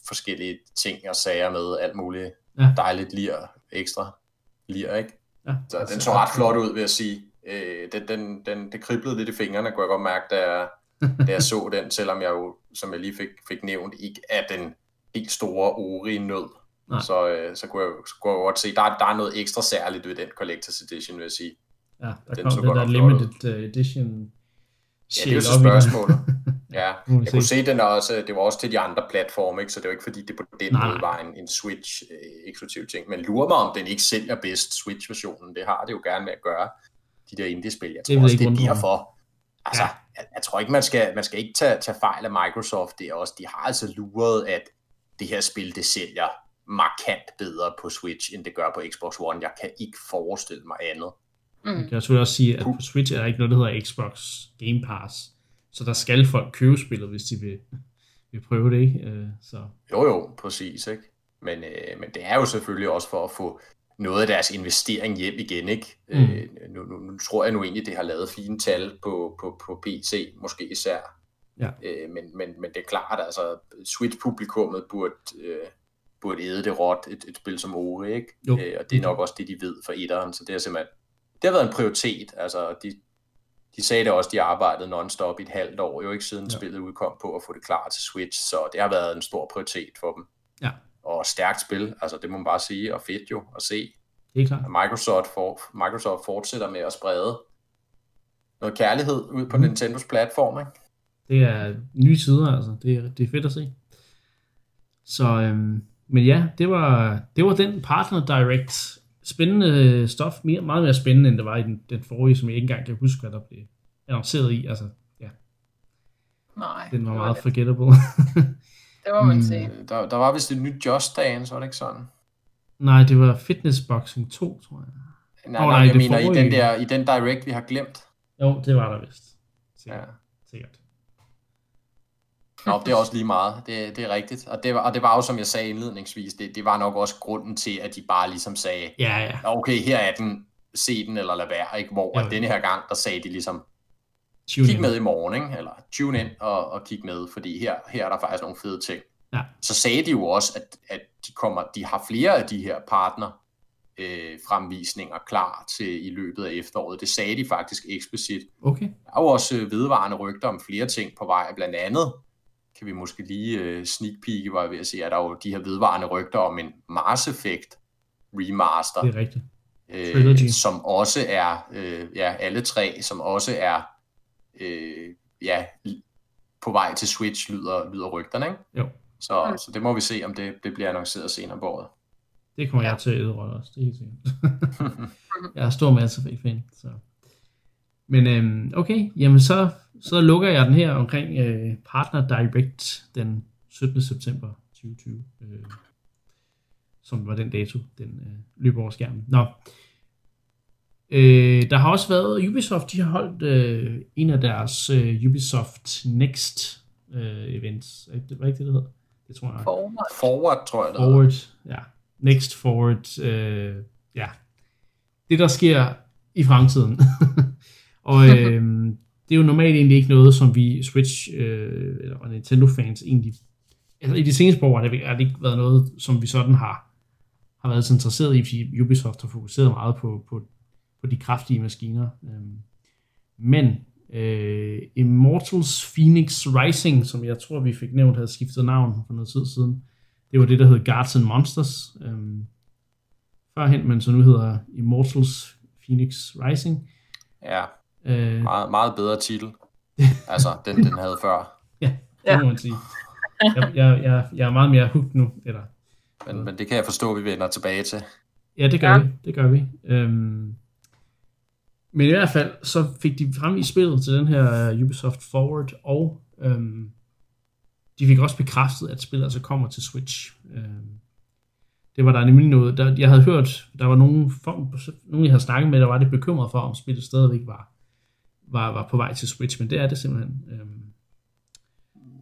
forskellige ting og sager med, alt muligt ja. dejligt lir, ekstra lir, ikke? Ja, så den så ret flot ud, vil jeg sige. Øh, den, den, den, det kriblede lidt i fingrene, kunne jeg godt mærke, da jeg, da jeg så den, selvom jeg jo, som jeg lige fik, fik nævnt, ikke er den helt store ori nød. så, øh, så kunne jeg, så kunne jeg godt se, der, der er noget ekstra særligt ved den Collector's Edition, vil jeg sige. Ja, der den kom det der limited uh, edition. Ja, det er jo så spørgsmålet. ja, jeg kunne se den også, det var også til de andre platforme, ikke? så det var ikke fordi, det på den nej, måde var en, en Switch-eksklusiv øh, ting. Men lurer mig, om den ikke sælger bedst Switch-versionen. Det har det jo gerne med at gøre, de der indie-spil. Jeg tror det også, det er derfor. Altså, ja. jeg, jeg, tror ikke, man skal, man skal ikke tage, tage fejl af Microsoft. Det er også, de har altså luret, at det her spil, det sælger markant bedre på Switch, end det gør på Xbox One. Jeg kan ikke forestille mig andet. Mm. Jeg kan selvfølgelig også sige, at på Switch er der ikke noget, der hedder Xbox Game Pass. Så der skal folk købe spillet, hvis de vil, vil prøve det, ikke? Øh, så. Jo, jo, præcis, ikke? Men, øh, men det er jo selvfølgelig også for at få noget af deres investering hjem igen, ikke? Mm. Øh, nu, nu, nu tror jeg nu egentlig, det har lavet fine tal på, på, på PC, måske især. Ja. Øh, men, men, men det er klart, altså Switch-publikummet burde, øh, burde æde det råt, et, et spil som Ori, ikke? Jo. Øh, og det er nok også det, de ved for etteren, så det er simpelthen det har været en prioritet. Altså, de, de sagde det også, de arbejdede non-stop i et halvt år, jo ikke siden ja. spillet udkom på at få det klar til Switch, så det har været en stor prioritet for dem. Ja. Og stærkt spil, altså det må man bare sige, og fedt jo at se. Det er klart. Microsoft, for, Microsoft fortsætter med at sprede noget kærlighed ud på mm. Nintendos platform, ikke? Det er nye sider, altså. Det er, det er fedt at se. Så, øhm, men ja, det var, det var den Partner Direct spændende stof, mere, meget mere spændende, end det var i den, den forrige, som jeg ikke engang kan huske, hvad der blev annonceret i. Altså, ja. Nej. Den var, var meget det. forgettable. det må man mm. sige. Der, der var vist et nyt Just Dance, var det ikke sådan? Nej, det var Fitness Boxing 2, tror jeg. Nej, oh, nej, nej jeg mener i den, der, i den Direct, vi har glemt. Jo, det var der vist. Sikkert. Ja. Sikkert. Nå, det er også lige meget. Det, det er rigtigt. Og det, var, og det var jo, som jeg sagde indledningsvis, det, det var nok også grunden til, at de bare ligesom sagde, ja, ja. okay, her er den, se den eller lad være, ikke? Hvor ja. at denne her gang, der sagde de ligesom, tune kig in. med i morgen, ikke? eller tune ind og, og kig med, fordi her, her er der faktisk nogle fede ting. Ja. Så sagde de jo også, at, at de, kommer, de har flere af de her partner øh, fremvisninger klar til i løbet af efteråret. Det sagde de faktisk eksplicit. Okay. Der er jo også vedvarende rygter om flere ting på vej, blandt andet kan vi måske lige uh, sneak peek, var jeg ved at sige, at der er jo de her vedvarende rygter om en Mars Effect remaster. Det er rigtigt. Øh, som også er, øh, ja, alle tre, som også er, øh, ja, på vej til Switch, lyder, lyder rygterne, ikke? Jo. Så, så det må vi se, om det, det bliver annonceret senere på året. Det kommer jeg til at udrette også, det er helt sikkert. jeg er stor Mass Effect-fan, så... Men øhm, okay, jamen så så lukker jeg den her omkring øh, Partner Direct den 17. september 2020, øh, som var den dato, den øh, løber over skærmen. Nå. Øh, der har også været Ubisoft, de har holdt øh, en af deres øh, Ubisoft Next øh, events. Er det, hvad er det, det hedder? Det tror jeg. Forward. Forward, tror jeg. Det Forward, ja. Next Forward, øh, ja. Det, der sker i fremtiden. og øh, det er jo normalt egentlig ikke noget, som vi Switch øh, eller Nintendo-fans egentlig... Altså i de seneste år har det, har det ikke været noget, som vi sådan har, har været så interesseret i, fordi Ubisoft har fokuseret meget på, på, på de kraftige maskiner. Øhm, men øh, Immortals Phoenix Rising, som jeg tror, vi fik nævnt, havde skiftet navn for noget tid siden, det var det, der hed Guards and Monsters øh, førhen, men så nu hedder Immortals Phoenix Rising. Ja, Øh, meget, meget bedre titel. altså, den, den havde før. Ja, det må man sige. Jeg, jeg, jeg, jeg er meget mere hooked nu. Eller, men, men det kan jeg forstå, at vi vender tilbage til. Ja, det gør ja. vi. Det gør vi. Øhm, men i hvert fald, så fik de fremvist spillet til den her Ubisoft Forward, og øhm, de fik også bekræftet, at spillet altså kommer til Switch. Øhm, det var der nemlig noget, der, jeg havde hørt, der var nogen, nogen jeg havde snakket med, der var lidt bekymret for, om spillet stadigvæk var var, var på vej til Switch, men det er det simpelthen. Øhm.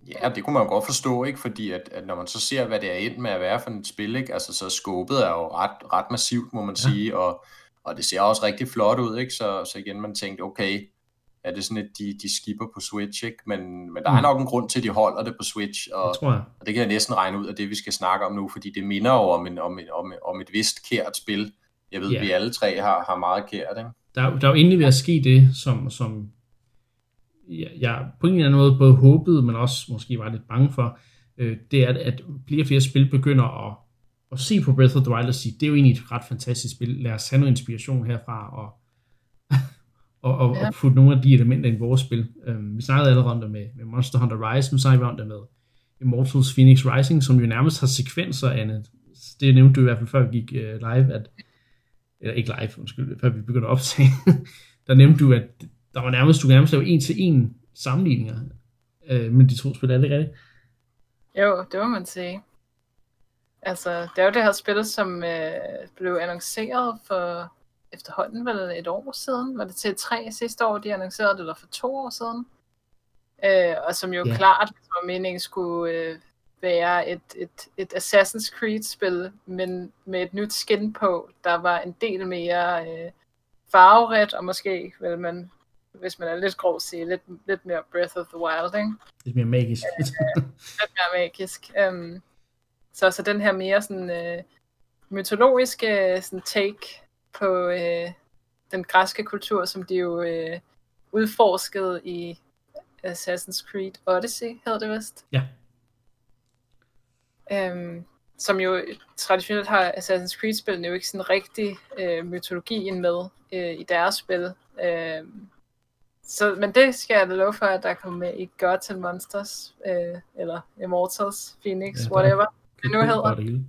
Ja, det kunne man jo godt forstå, ikke? fordi at, at når man så ser, hvad det er ind med at være for et spil, ikke? Altså, så skåbet er jo ret, ret massivt, må man ja. sige, og, og det ser også rigtig flot ud, ikke? Så, så igen, man tænkte, okay, er det sådan, at de, de skipper på Switch, ikke? Men, men der er mm. nok en grund til, at de holder det på Switch, og, det tror jeg. og det kan jeg næsten regne ud af det, vi skal snakke om nu, fordi det minder jo om, en, om, en, om, om et vist kært spil. Jeg ved, yeah. vi alle tre har, har meget kært, ikke? Der, der er jo endelig ved at ske det, som, som jeg, jeg på en eller anden måde både håbede, men også måske var lidt bange for, øh, det er, at flere og flere spil begynder at at se på Breath of the Wild og sige, det er jo egentlig et ret fantastisk spil, lad os have noget inspiration herfra, og, og, og, ja. og putte nogle af de elementer i vores spil. Um, vi snakkede allerede om det med, med Monster Hunter Rise, nu snakker vi om det med Immortals Phoenix Rising, som jo nærmest har sekvenser af det. Nævnte du i hvert fald før vi gik uh, live, at, eller ikke live, undskyld, før vi begyndte at optage, der nævnte du, at der var nærmest, du kan nærmest lave en til en sammenligninger uh, med de to spil, er det rigtigt? Jo, det må man sige. Altså, det er jo det her spil, som øh, blev annonceret for efterhånden vel et år siden. Var det til tre sidste år, de annoncerede det, eller for to år siden? Øh, og som jo yeah. klart var meningen skulle øh, være et, et, et Assassin's Creed-spil, men med et nyt skin på, der var en del mere øh, farveret, og måske vil man, hvis man er lidt grov, sige lidt, lidt mere Breath of the Wild, ikke? Lidt mere magisk. lidt mere magisk. Um, så, så den her mere sådan øh, mytologiske sådan take på øh, den græske kultur, som de jo øh, udforskede i Assassin's Creed Odyssey, hedder det vist. Ja. Um, som jo traditionelt har Assassin's Creed-spillene jo ikke sådan rigtig øh, mytologien med øh, i deres spil. Øh, så, men det skal jeg da love for, at der kommer med i Gods and Monsters, øh, eller Immortals, Phoenix, ja, whatever det nu hedder. Det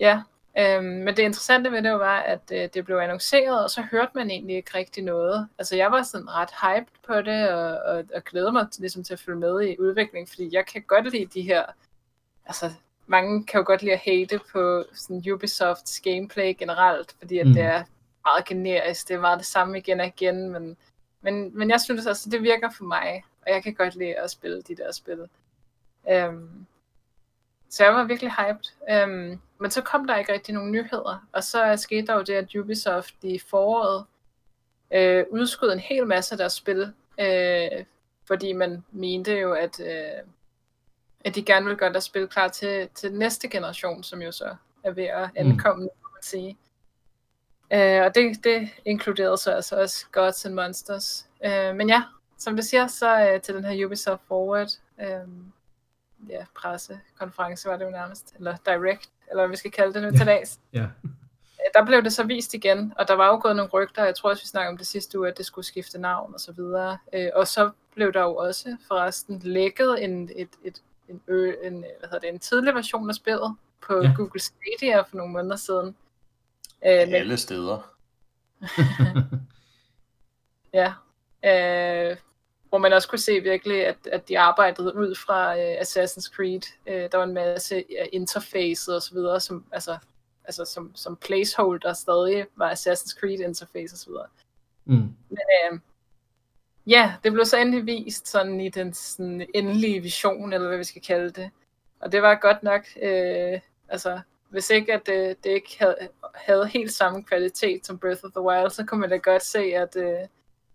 ja, øhm, men det interessante ved det jo var, at øh, det blev annonceret, og så hørte man egentlig ikke rigtig noget. Altså jeg var sådan ret hyped på det, og, og, og glæder mig ligesom til at følge med i udviklingen, fordi jeg kan godt lide de her, altså mange kan jo godt lide at hate på sådan Ubisofts gameplay generelt, fordi at mm. det er meget generisk, det er meget det samme igen og igen, men, men, men jeg synes altså, det virker for mig, og jeg kan godt lide at spille de der spil. Um, så jeg var virkelig hyped. Um, men så kom der ikke rigtig nogen nyheder, og så skete der jo det, at Ubisoft i foråret øh, udskød en hel masse af deres spil, øh, fordi man mente jo, at, øh, at de gerne ville gøre deres spil klar til, til næste generation, som jo så er ved at mm. ankomme, mm. kan man sige. Øh, og det, det inkluderede så altså også Gods and Monsters. Øh, men ja, som du siger, så øh, til den her Ubisoft Forward, øh, ja, pressekonference var det jo nærmest, eller direct, eller hvad vi skal kalde det nu til dags. Ja. Der blev det så vist igen, og der var jo gået nogle rygter, jeg tror også, vi snakkede om det sidste uge, at det skulle skifte navn og så videre. Øh, og så blev der jo også forresten lækket en, et, et, en, ø, en, hvad hedder det, en tidlig version af spillet på ja. Google Stadia for nogle måneder siden. Øh, Alle men... steder. ja. Øh, hvor man også kunne se virkelig, at, at de arbejdede ud fra uh, Assassin's Creed. Uh, der var en masse uh, interfaces og så videre, som, altså, altså som, som placeholder stadig var Assassin's Creed interface og så videre. Mm. Men uh, ja, det blev så endelig vist sådan i den sådan, endelige vision, eller hvad vi skal kalde det. Og det var godt nok, uh, altså hvis ikke at det, det ikke havde, havde helt samme kvalitet som Breath of the Wild, så kunne man da godt se, at uh,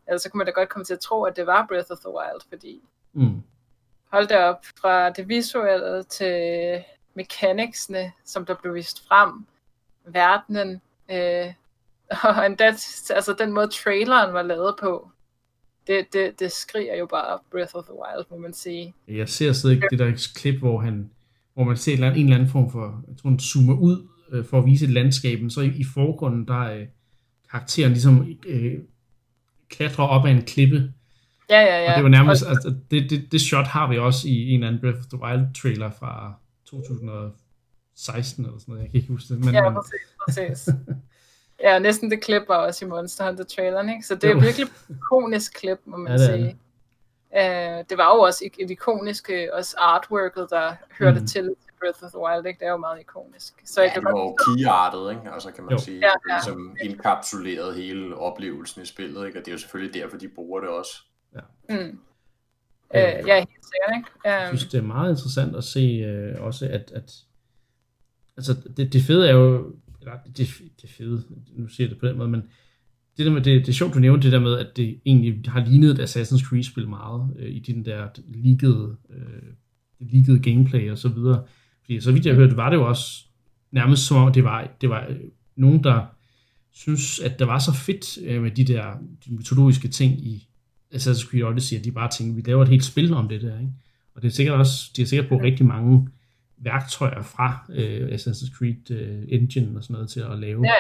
Ellers så kunne man da godt komme til at tro, at det var Breath of the Wild, fordi mm. hold det op, fra det visuelle til mechanicsne, som der blev vist frem, verdenen, øh, og endda, altså den måde traileren var lavet på, det, det, det skriger jo bare Breath of the Wild, må man sige. Jeg ser stadig det der klip, hvor han hvor man ser en eller anden form for, jeg tror han zoomer ud øh, for at vise et landskab, så i, i forgrunden, der er øh, karakteren ligesom øh, klatrer op ad en klippe. Ja, ja, ja. Og det var nærmest, altså, det, det, det shot har vi også i en eller anden Breath of the Wild trailer fra 2016 eller sådan noget, jeg kan ikke huske det. Men, ja, præcis, præcis. ja, næsten det klip var også i Monster Hunter traileren, ikke? Så det er jo. virkelig et ikonisk klip, må man ja, sige. Uh, det var jo også et ikonisk, også artworket, der hørte mm. til Breath of the Wild, ikke? Det er jo meget ikonisk. Så ja, det var jo keyartet, ikke? Altså kan man jo. sige, ja, ja. som indkapsuleret hele oplevelsen i spillet, ikke? Og det er jo selvfølgelig derfor, de bruger det også. Ja. Mm. Øh, øh, ja, helt sikkert, ikke? Um, jeg synes, det er meget interessant at se øh, også, at, at altså, det, det fede er jo, det, det fede, nu siger jeg det på den måde, men det, der med, det, det er sjovt, du nævnte det der med, at det egentlig har lignet et Assassin's Creed-spil meget, øh, i den der leakede, øh, leakede gameplay og så videre. Fordi så vidt jeg hørte, var det jo også nærmest som om, det var, det var øh, nogen, der synes, at det var så fedt øh, med de der de mytologiske ting i Assassin's Creed Odyssey, at de bare tænkte, vi laver et helt spil om det der, ikke? Og det er sikkert også, de har sikkert på rigtig mange værktøjer fra øh, Assassin's Creed øh, Engine og sådan noget til at lave ja,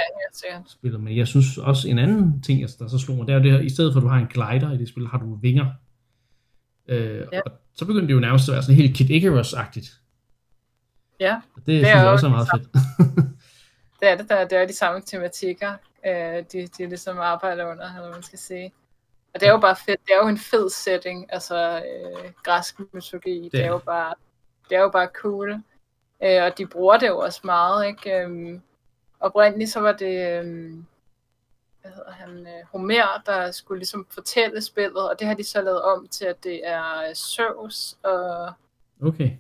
ja, spillet. Men jeg synes også en anden ting, der så slog mig, det er det her, i stedet for at du har en glider i det spil, har du vinger. Øh, ja. Og så begynder det jo nærmest at være sådan helt Kid Icarus-agtigt. Ja. Og det, det synes jeg også er meget fedt. det er det, der, det er de samme tematikker, øh, de, de ligesom arbejder under, eller man skal sige. Og det er jo bare fedt, det er jo en fed setting, altså øh, græsk mytologi, det, det er jo bare, det er jo bare cool. Øh, og de bruger det jo også meget, ikke? Øhm, oprindeligt så var det, øhm, hvad hedder han, øh, Homer, der skulle ligesom fortælle spillet, og det har de så lavet om til, at det er øh, Zeus og okay.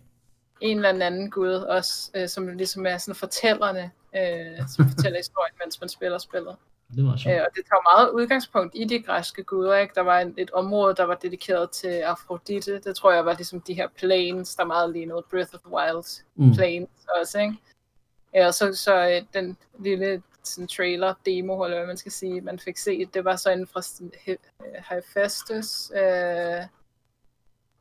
en eller anden gud også, øh, som ligesom er sådan fortællerne, øh, som fortæller historien, mens man spiller spillet. Det var sjovt. Øh, og det tager meget udgangspunkt i de græske guder. Ikke? Der var en, et område, der var dedikeret til Afrodite. Det tror jeg var ligesom de her plains, der meget lignede Breath of the Wild mm. plains også. Ikke? Ja, og så, så øh, den lille sådan, trailer, demo, eller hvad man skal sige, man fik set, det var så inden fra Hephaestus, øh,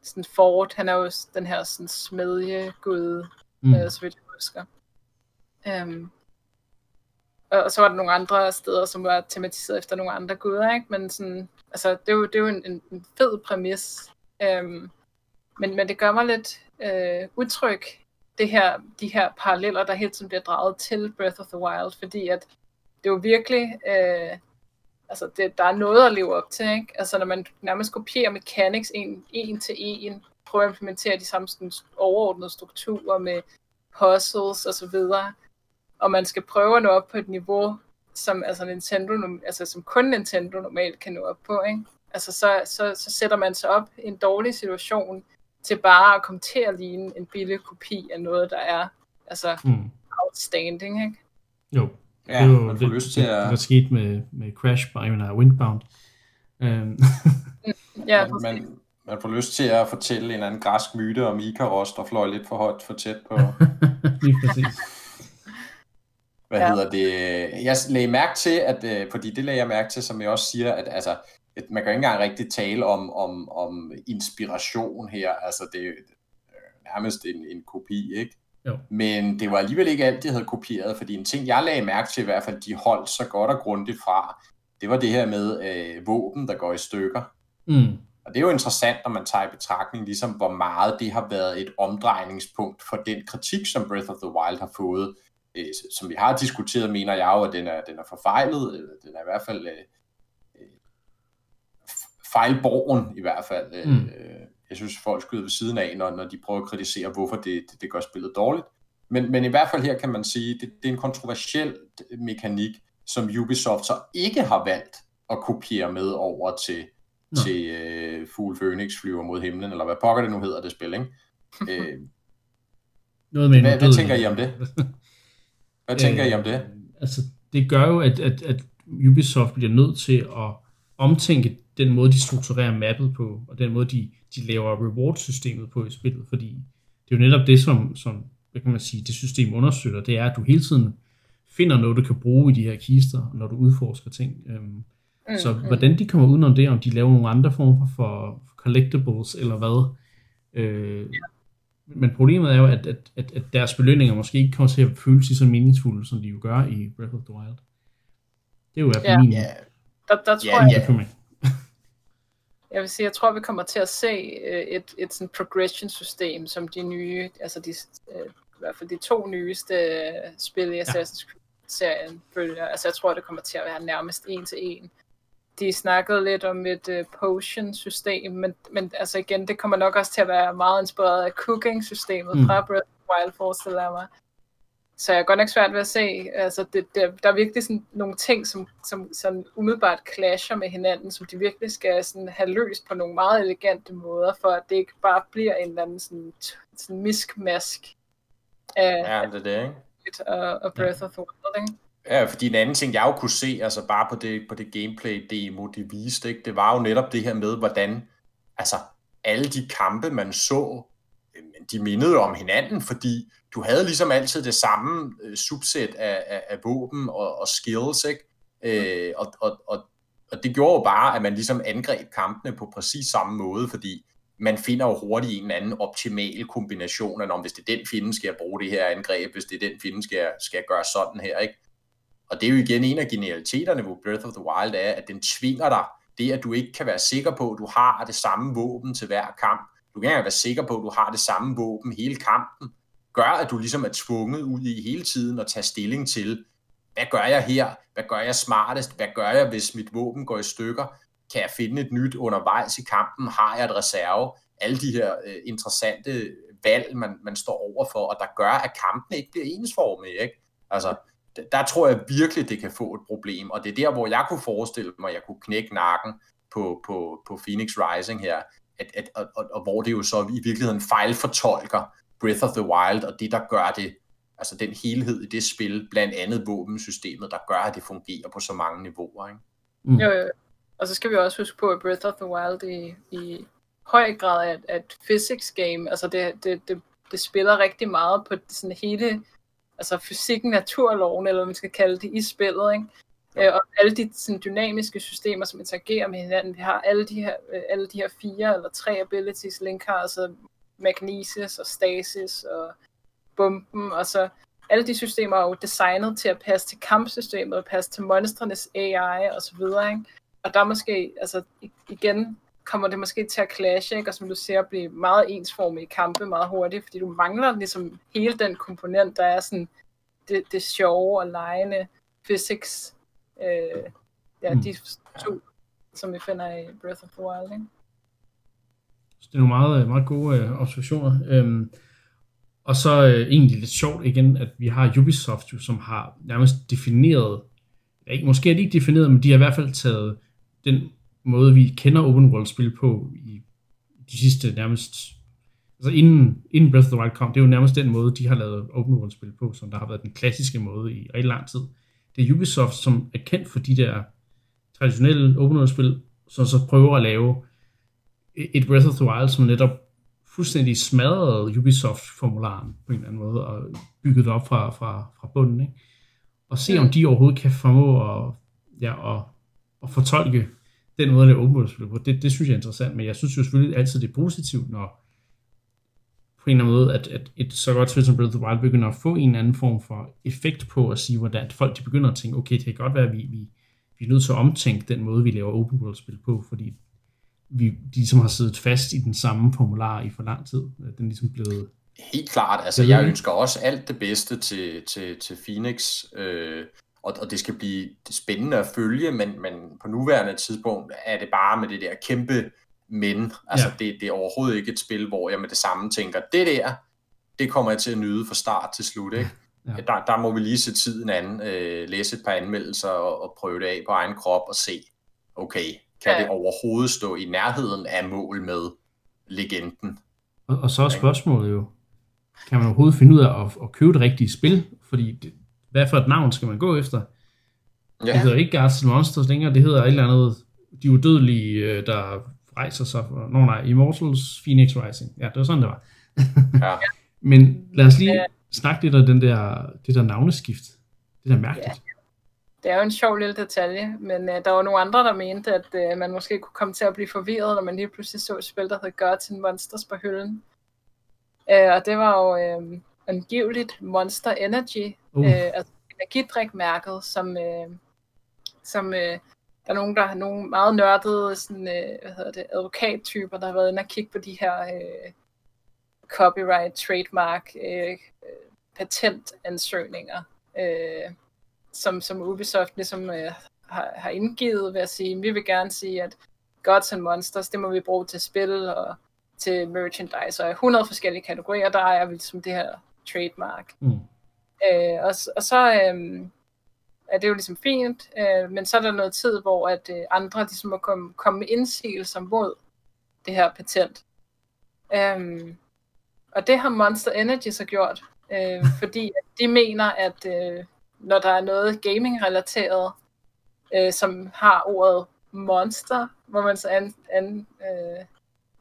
sådan Ford, han er jo den her sådan smedjegud, mm. øh, så vidt jeg husker. Um, og så var der nogle andre steder, som var tematiseret efter nogle andre guder, ikke? Men sådan, altså, det er jo, det er jo en, en, fed præmis. Øhm, men, men det gør mig lidt øh, utryg, det her, de her paralleller, der hele tiden bliver draget til Breath of the Wild, fordi at det er jo virkelig, øh, altså det, der er noget at leve op til, ikke? Altså når man nærmest kopierer mechanics en, en til en, prøver at implementere de samme sådan, overordnede strukturer med puzzles og så videre, og man skal prøve at nå op på et niveau, som, altså Nintendo, altså, som kun Nintendo normalt kan nå op på, ikke? Altså, så, så, så sætter man sig op i en dårlig situation til bare at komme til at ligne en billig kopi af noget, der er altså, mm. outstanding, ikke? Jo. Ja, det var, man får det, lyst til at... Det, der skete med, med Crash, bare mener Windbound. Um. ja, man, man, man får lyst til at fortælle en anden græsk myte om Icarus, der fløj lidt for højt for tæt på. Lige præcis. Hvad ja. hedder det? Jeg lagde mærke til, at, øh, fordi det lagde jeg mærke til, som jeg også siger, at altså, at man kan ikke engang rigtig tale om, om, om inspiration her. Altså, det er nærmest en, en kopi, ikke? Jo. Men det var alligevel ikke alt, de havde kopieret, fordi en ting, jeg lagde mærke til i hvert fald, de holdt så godt og grundigt fra, det var det her med øh, våben, der går i stykker. Mm. Og det er jo interessant, når man tager i betragtning, ligesom hvor meget det har været et omdrejningspunkt for den kritik, som Breath of the Wild har fået øh, som vi har diskuteret, mener jeg jo, at den er, den er forfejlet. Den er i hvert fald øh, øh fejlborgen i hvert fald. Øh, mm. Jeg synes, folk skyder ved siden af, når, når de prøver at kritisere, hvorfor det, det, det gør spillet dårligt. Men, men i hvert fald her kan man sige, det, det er en kontroversiel mekanik, som Ubisoft så ikke har valgt at kopiere med over til, Nå. til øh, Fugle Phoenix flyver mod himlen, eller hvad pokker det nu hedder, det spil, ikke? øh, Noget med hvad, hvad tænker I om det? Hvad tænker øh, I om det? Altså, det gør jo, at, at, at Ubisoft bliver nødt til at omtænke den måde, de strukturerer mappet på, og den måde, de, de laver reward-systemet på i spillet, fordi det er jo netop det, som, som hvad kan man sige, det system understøtter, det er, at du hele tiden finder noget, du kan bruge i de her kister, når du udforsker ting. Øhm, mm, så hvordan de kommer udenom det, om de laver nogle andre former for collectibles, eller hvad, øh, men problemet er jo, at, at, at, at deres belønninger måske ikke kommer til at føles så meningsfulde, som de jo gør i Breath of the Wild. Det er jo i hvert fald min... Ja, der, der tror ja, jeg... Ja. Jeg vil sige, jeg tror, vi kommer til at se øh, et, et sådan progression-system, som de nye, altså de, øh, i hvert fald de to nyeste øh, spil i Assassin's Creed-serien følger. Altså jeg tror, det kommer til at være nærmest en til en de snakkede lidt om et uh, potion-system, men, men altså igen, det kommer nok også til at være meget inspireret af cooking-systemet mm. fra Breath of Wild, forestiller jeg mig. Så jeg er godt nok svært ved at se, altså det, det, der er virkelig sådan nogle ting, som, som sådan umiddelbart clasher med hinanden, som de virkelig skal sådan have løst på nogle meget elegante måder, for at det ikke bare bliver en eller anden sådan, sådan miskmask af, ja, det er det, ikke? Og, og Breath ja. of the Wild, ikke? Ja, fordi en anden ting, jeg jo kunne se, altså bare på det, på det gameplay-demo, de viste, ikke, det var jo netop det her med, hvordan altså, alle de kampe, man så, de mindede om hinanden, fordi du havde ligesom altid det samme øh, subset af, af, af våben og, og skills, ikke? Øh, og, og, og, og det gjorde jo bare, at man ligesom angreb kampene på præcis samme måde, fordi man finder jo hurtigt en anden optimal kombination, om hvis det er den fjende, skal jeg bruge det her angreb, hvis det er den fjende, skal jeg, skal jeg gøre sådan her, ikke? Og det er jo igen en af genialiteterne ved Breath of the Wild, er, at den tvinger dig, det at du ikke kan være sikker på, at du har det samme våben til hver kamp. Du kan ikke være sikker på, at du har det samme våben hele kampen, gør, at du ligesom er tvunget ud i hele tiden at tage stilling til, hvad gør jeg her? Hvad gør jeg smartest? Hvad gør jeg, hvis mit våben går i stykker? Kan jeg finde et nyt undervejs i kampen? Har jeg et reserve? Alle de her øh, interessante valg, man, man står overfor, og der gør, at kampen ikke bliver ensformig. Ikke? Altså, der tror jeg virkelig, det kan få et problem, og det er der, hvor jeg kunne forestille mig, at jeg kunne knække nakken på, på, på Phoenix Rising her, at, at, og, og, og hvor det jo så i virkeligheden fejlfortolker Breath of the Wild, og det, der gør det, altså den helhed i det spil, blandt andet våbensystemet, der gør, at det fungerer på så mange niveauer. Ikke? Mm. Jo, jo. Og så skal vi også huske på, at Breath of the Wild i, i høj grad er et, et physics game. Altså det, det, det, det spiller rigtig meget på sådan hele altså fysikken, naturloven, eller hvad man skal kalde det, i spillet. Ikke? Øh, og alle de sådan, dynamiske systemer, som interagerer med hinanden. Vi har alle de her, øh, alle de her fire eller tre abilities, Link har, altså magnesis og stasis og bomben, og så alle de systemer er jo designet til at passe til kampsystemet, passe til monstrenes AI og så videre, ikke? Og der måske, altså igen, kommer det måske til at clashe, ikke? og som du ser, blive meget ensformigt i kampe meget hurtigt, fordi du mangler ligesom hele den komponent, der er sådan det, det sjove og lejende physics, øh, ja, mm. de to, som vi finder i Breath of the Wild, ikke? Så det er nogle meget, meget gode øh, observationer. Øhm, og så øh, egentlig lidt sjovt igen, at vi har Ubisoft, jo, som har nærmest defineret, ikke, måske er de ikke defineret, men de har i hvert fald taget den måde, vi kender open world spil på i de sidste nærmest, altså inden, inden Breath of the Wild kom, det er jo nærmest den måde, de har lavet open world spil på, som der har været den klassiske måde i rigtig lang tid. Det er Ubisoft, som er kendt for de der traditionelle open world spil, som så prøver at lave et Breath of the Wild, som netop fuldstændig smadrede Ubisoft-formularen på en eller anden måde, og bygget det op fra, fra, fra bunden. Ikke? Og se, om de overhovedet kan formå at, ja, at, at fortolke den måde, det er på. Det, det synes jeg er interessant, men jeg synes jo selvfølgelig altid, det er positivt, når på en eller anden måde, at, at et så godt spil som Breath of the Wild begynder at få en anden form for effekt på at sige, hvordan folk de begynder at tænke, okay, det kan godt være, at vi, vi, vi er nødt til at omtænke den måde, vi laver open world spil på, fordi vi de ligesom har siddet fast i den samme formular i for lang tid. Den er ligesom blevet... Helt klart. Altså, jeg ønsker også alt det bedste til, til, til Phoenix, øh, og, og det skal blive spændende at følge, men, men på nuværende tidspunkt er det bare med det der kæmpe men. Altså, ja. det, det er overhovedet ikke et spil, hvor jeg med det samme tænker, det der, det kommer jeg til at nyde fra start til slut, ikke? Ja. Der, der må vi lige se tiden an, øh, læse et par anmeldelser og, og prøve det af på egen krop og se, okay, kan ja. det overhovedet stå i nærheden af mål med legenden? Og, og så er spørgsmålet jo, kan man overhovedet finde ud af at, at købe det rigtige spil? Fordi det, hvad for et navn skal man gå efter? Ja. Det hedder ikke Gods Monsters længere, det hedder et eller andet, de udødelige, øh, der rejser sig for, nå nej, Immortals Phoenix Rising. Ja, det var sådan, det var. ja. Men lad os lige snakke lidt om den der, det der navneskift. Det der mærkeligt. Ja det er jo en sjov lille detalje, men uh, der var nogle andre, der mente, at uh, man måske kunne komme til at blive forvirret, når man lige pludselig så et spil, der hed Gods and Monsters på hylden. Uh, og det var jo uh, angiveligt Monster Energy, uh. uh, altså energidrikmærket, som, uh, som uh, der er nogen, der har nogle meget nørdede sådan, uh, hvad hedder det, advokattyper, der har været inde og kigge på de her uh, copyright, trademark, uh, patentansøgninger. Uh, som, som Ubisoft ligesom øh, har, har indgivet ved at sige, vi vil gerne sige, at Gods and Monsters, det må vi bruge til spil og til merchandise, og 100 forskellige kategorier, der er vi ligesom det her trademark. Mm. Øh, og, og så øh, er det jo ligesom fint, øh, men så er der noget tid, hvor at øh, andre ligesom må komme, komme med indsigelser mod det her patent. Øh, og det har Monster Energy så gjort, øh, fordi de mener, at øh, når der er noget gaming-relateret, øh, som har ordet monster, hvor man så an, an, øh,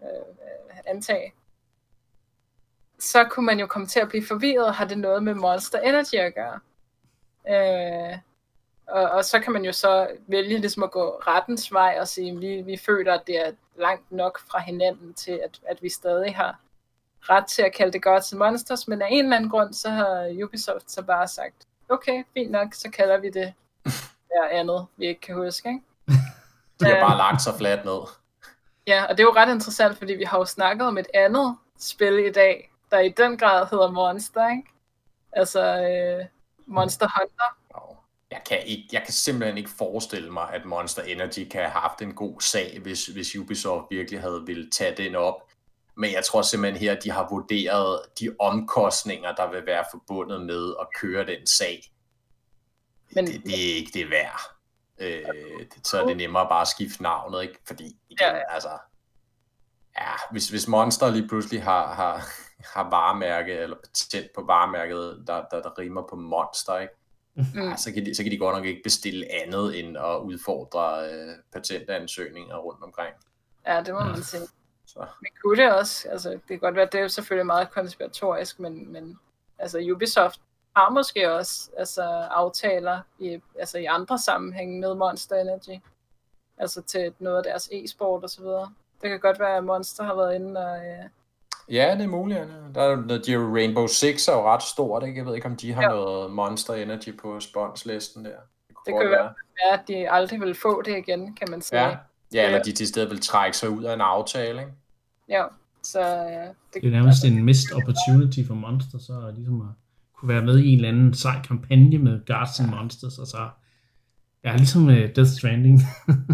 øh, antage, så kunne man jo komme til at blive forvirret, har det noget med Monster Energy at gøre? Øh, og, og så kan man jo så vælge ligesom at gå rettens vej og sige, vi, vi føler, at det er langt nok fra hinanden til, at, at vi stadig har ret til at kalde det Gods and Monsters, men af en eller anden grund, så har Ubisoft så bare sagt, okay, fint nok, så kalder vi det der andet, vi ikke kan huske, ikke? De har bare lagt sig fladt ned. Ja, og det er jo ret interessant, fordi vi har jo snakket om et andet spil i dag, der i den grad hedder Monster, ikke? Altså øh, Monster Hunter. Jeg kan, ikke, jeg kan simpelthen ikke forestille mig, at Monster Energy kan have haft en god sag, hvis, hvis Ubisoft virkelig havde ville tage den op. Men jeg tror simpelthen her, at de har vurderet de omkostninger, der vil være forbundet med at køre den sag. Men, det, det er ikke det værd. Øh, så er det nemmere bare at skifte navnet, ikke? Fordi igen, ja, ja. altså, ja, hvis, hvis Monster lige pludselig har, har, har varemærke, eller patent på varemærket, der, der, der rimer på Monster, ikke? Mm. Ja, så, kan de, så kan de godt nok ikke bestille andet end at udfordre øh, patentansøgninger rundt omkring. Ja, det må man sige. Så. Men kunne det også, altså det kan godt være, det er selvfølgelig meget konspiratorisk, men, men altså Ubisoft har måske også altså, aftaler i, altså, i andre sammenhænge med Monster Energy. Altså til noget af deres e-sport og så videre. Det kan godt være, at Monster har været inde og... Øh... Ja, det er muligt. Der er, de er Rainbow Six er jo ret stort, ikke? Jeg ved ikke, om de har ja. noget Monster Energy på sponslisten der. Det, det kan være, at de aldrig vil få det igen, kan man sige. Ja, ja eller de til stedet vil trække sig ud af en aftale, ikke? Ja, så ja. Det, det er nærmest en missed opportunity for Monster, så ligesom at kunne være med i en eller anden sej kampagne med Guards and Monsters, og så ja, ligesom uh, Death Stranding,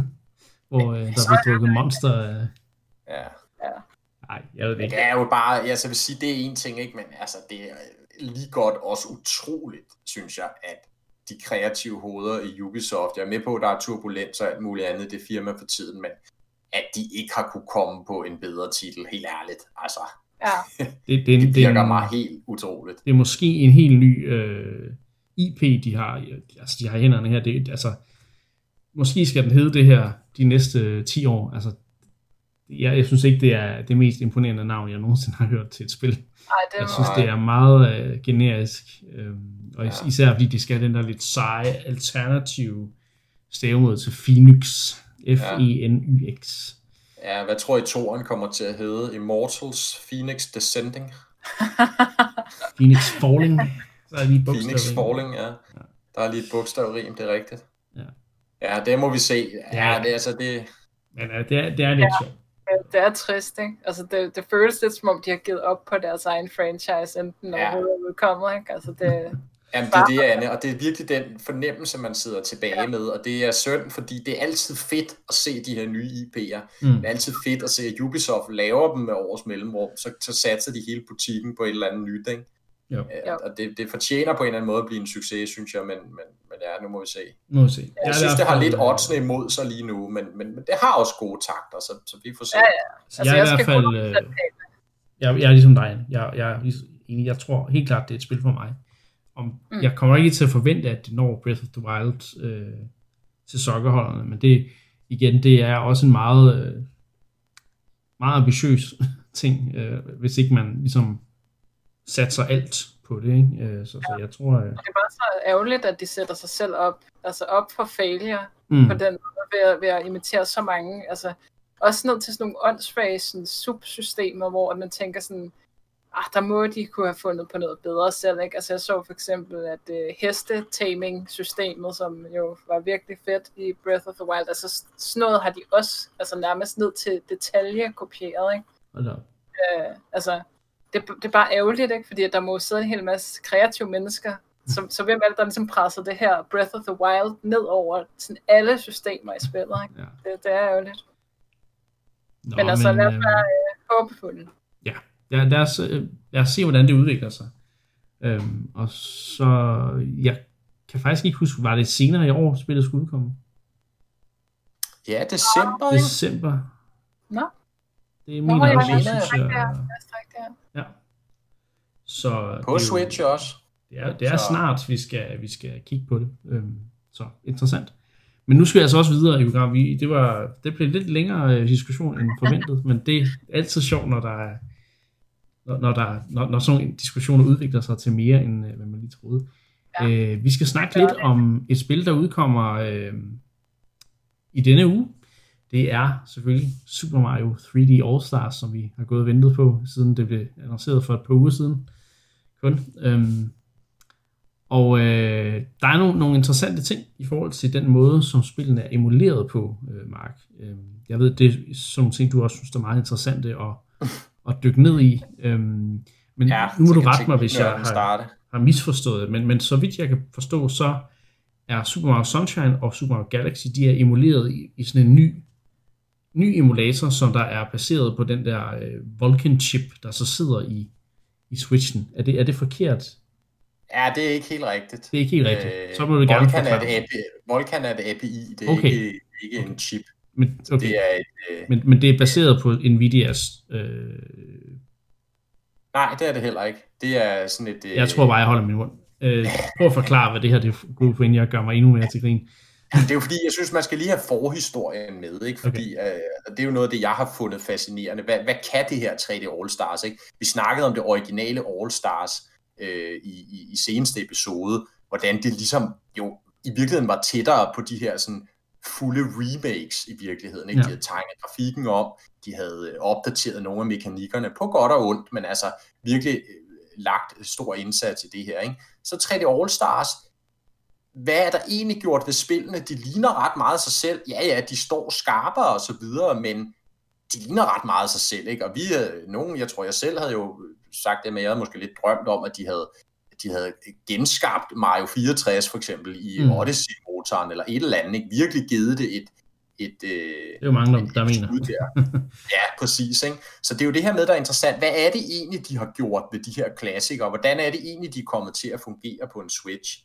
hvor uh, der bliver drukket monster. Uh... Ja. Nej, jeg ved det ikke. Det er jo bare, jeg vil sige, det er en ting, ikke? men altså, det er lige godt også utroligt, synes jeg, at de kreative hoveder i Ubisoft, jeg er med på, at der er turbulens og alt muligt andet, det firma for tiden, men at de ikke har kunne komme på en bedre titel, helt ærligt. Altså, Ja. det, det, det virker det, mig helt utroligt. Det er måske en helt ny øh, IP, de har, altså, de har hænderne her. Det, altså, måske skal den hedde det her de næste 10 år. Altså, jeg, jeg synes ikke, det er det mest imponerende navn, jeg nogensinde har hørt til et spil. Ej, det jeg synes, det er meget øh, generisk. Øh, og ja. især fordi de skal have den der lidt seje, alternative stavemåde til Phoenix. F-E-N-Y-X. Ja, hvad tror I toren kommer til at hedde? Immortals Phoenix Descending? Phoenix Falling? Der er lige et Phoenix Falling, ja. ja. Der er lige et bogstavrim, det er rigtigt. Ja, ja det må vi se. Ja, ja. det er altså det... Men ja, det, er, det er lidt ja. sjovt. Det er trist, ikke? Altså, det, det føles lidt som om, de har givet op på deres egen franchise, enten når ja. overhovedet udkommer, ikke? Altså, det, Jamen, det er det, Anne, og det er virkelig den fornemmelse, man sidder tilbage ja. med, og det er synd, fordi det er altid fedt at se de her nye IP'er. Mm. Det er altid fedt at se, at Ubisoft laver dem med års mellemrum, så, så satser de hele butikken på et eller andet nyt, ikke? Jo. Ja, og det, det fortjener på en eller anden måde at blive en succes, synes jeg, men, men, men ja, nu må vi se. Nu vi se. Jeg ja, synes, det har lidt oddsene imod sig lige nu, men, men, men det har også gode takter, så, så vi får se. Ja, ja. Altså, jeg, jeg, i hvert fald, øh, jeg, jeg er ligesom dig, jeg, jeg, jeg, jeg tror helt klart, det er et spil for mig. Om, mm. Jeg kommer ikke til at forvente, at det når Breath of the Wild øh, til sokkerholderne, men det igen, det er også en meget, øh, meget ambitiøs ting, øh, hvis ikke man ligesom satser alt på det. Ikke? Øh, så, så jeg tror... Øh... Det er bare så ærgerligt, at de sætter sig selv op, altså op for failure mm. på den måde, ved at, ved at imitere så mange, altså også ned til sådan nogle åndssvage subsystemer, hvor man tænker sådan, ah, der må de kunne have fundet på noget bedre selv. Ikke? Altså jeg så for eksempel, at uh, heste-taming-systemet, som jo var virkelig fedt i Breath of the Wild, altså sådan noget har de også altså nærmest ned til detalje kopieret. Ikke? Okay. Uh, altså, det, det er bare ærgerligt, ikke? fordi der må sidde en hel masse kreative mennesker, så, så hvem er det, der ligesom presser det her Breath of the Wild ned over sådan alle systemer i spillet? Ikke? Ja. Det, det er ærgerligt. Nå, men altså, men, lad os være øh, håbefulde. Ja, lad, lad, os, øh, lad os se, hvordan det udvikler sig. Øhm, og så, jeg kan faktisk ikke huske, var det senere i år, spillet skulle udkomme? Ja, december? December. Nå. Det er min Nå, jeg synes jeg. Ja. Så på Switch jo, også. Det er, det er så. snart, vi skal, vi skal kigge på det. Øhm, så interessant. Men nu skal jeg altså også videre, Jørgen. Vi, det, var, det blev lidt længere øh, diskussion end forventet, men det er altid sjovt, når der er, når, når, der, når, når sådan en diskussion udvikler sig til mere, end øh, hvad man lige troede. Ja. Øh, vi skal snakke lidt om et spil, der udkommer øh, i denne uge. Det er selvfølgelig Super Mario 3D All-Stars, som vi har gået og ventet på, siden det blev annonceret for et par uger siden kun. Øhm, og øh, der er nogle, nogle interessante ting i forhold til den måde, som spillene er emuleret på, øh, Mark. Øh, jeg ved, det er sådan ting, du også synes, er meget interessante at, at dykke ned i. Øh, men ja, nu må du rette mig, hvis jeg har, har misforstået men, men så vidt jeg kan forstå, så er Super Mario Sunshine og Super Mario Galaxy, de er emuleret i, i sådan en ny, ny emulator, som der er baseret på den der øh, Vulcan chip, der så sidder i, i Switchen. Er det, er det forkert? Ja, det er ikke helt rigtigt. Det er ikke helt rigtigt. Øh, så må du gerne Volcan er, et API, Volcan er et API, det er okay. ikke, ikke okay. en chip. Men, okay. det er et, øh... men, men det er baseret på Nvidias... Øh... Nej, det er det heller ikke. Det er sådan et... Øh... Jeg tror bare, jeg holder min mund. Øh, prøv at forklare, hvad det her det er gode på, inden jeg gør mig endnu mere til grin. Det er jo fordi, jeg synes, man skal lige have forhistorien med, ikke? fordi okay. øh, det er jo noget af det, jeg har fundet fascinerende. Hvad, hvad kan det her 3D All-Stars? Ikke? Vi snakkede om det originale All-Stars øh, i, i, i seneste episode, hvordan det ligesom jo i virkeligheden var tættere på de her sådan fulde remakes i virkeligheden. Ikke? Ja. De havde tegnet grafikken om, de havde opdateret nogle af mekanikkerne på godt og ondt, men altså virkelig lagt stor indsats i det her. Ikke? Så 3D All Stars, hvad er der egentlig gjort ved spillene? De ligner ret meget sig selv. Ja, ja, de står skarpere og så videre, men de ligner ret meget sig selv. Ikke? Og vi, nogen, jeg tror jeg selv havde jo sagt det, men jeg havde måske lidt drømt om, at de havde, de havde genskabt Mario 64 for eksempel i mm. Odyssey-motoren, eller et eller andet, ikke? virkelig givet det et, et, øh, det er jo mange, der, der mener. Der. Ja, præcis. Ikke? Så det er jo det her med, der er interessant. Hvad er det egentlig, de har gjort ved de her klassikere? Hvordan er det egentlig, de er kommet til at fungere på en Switch?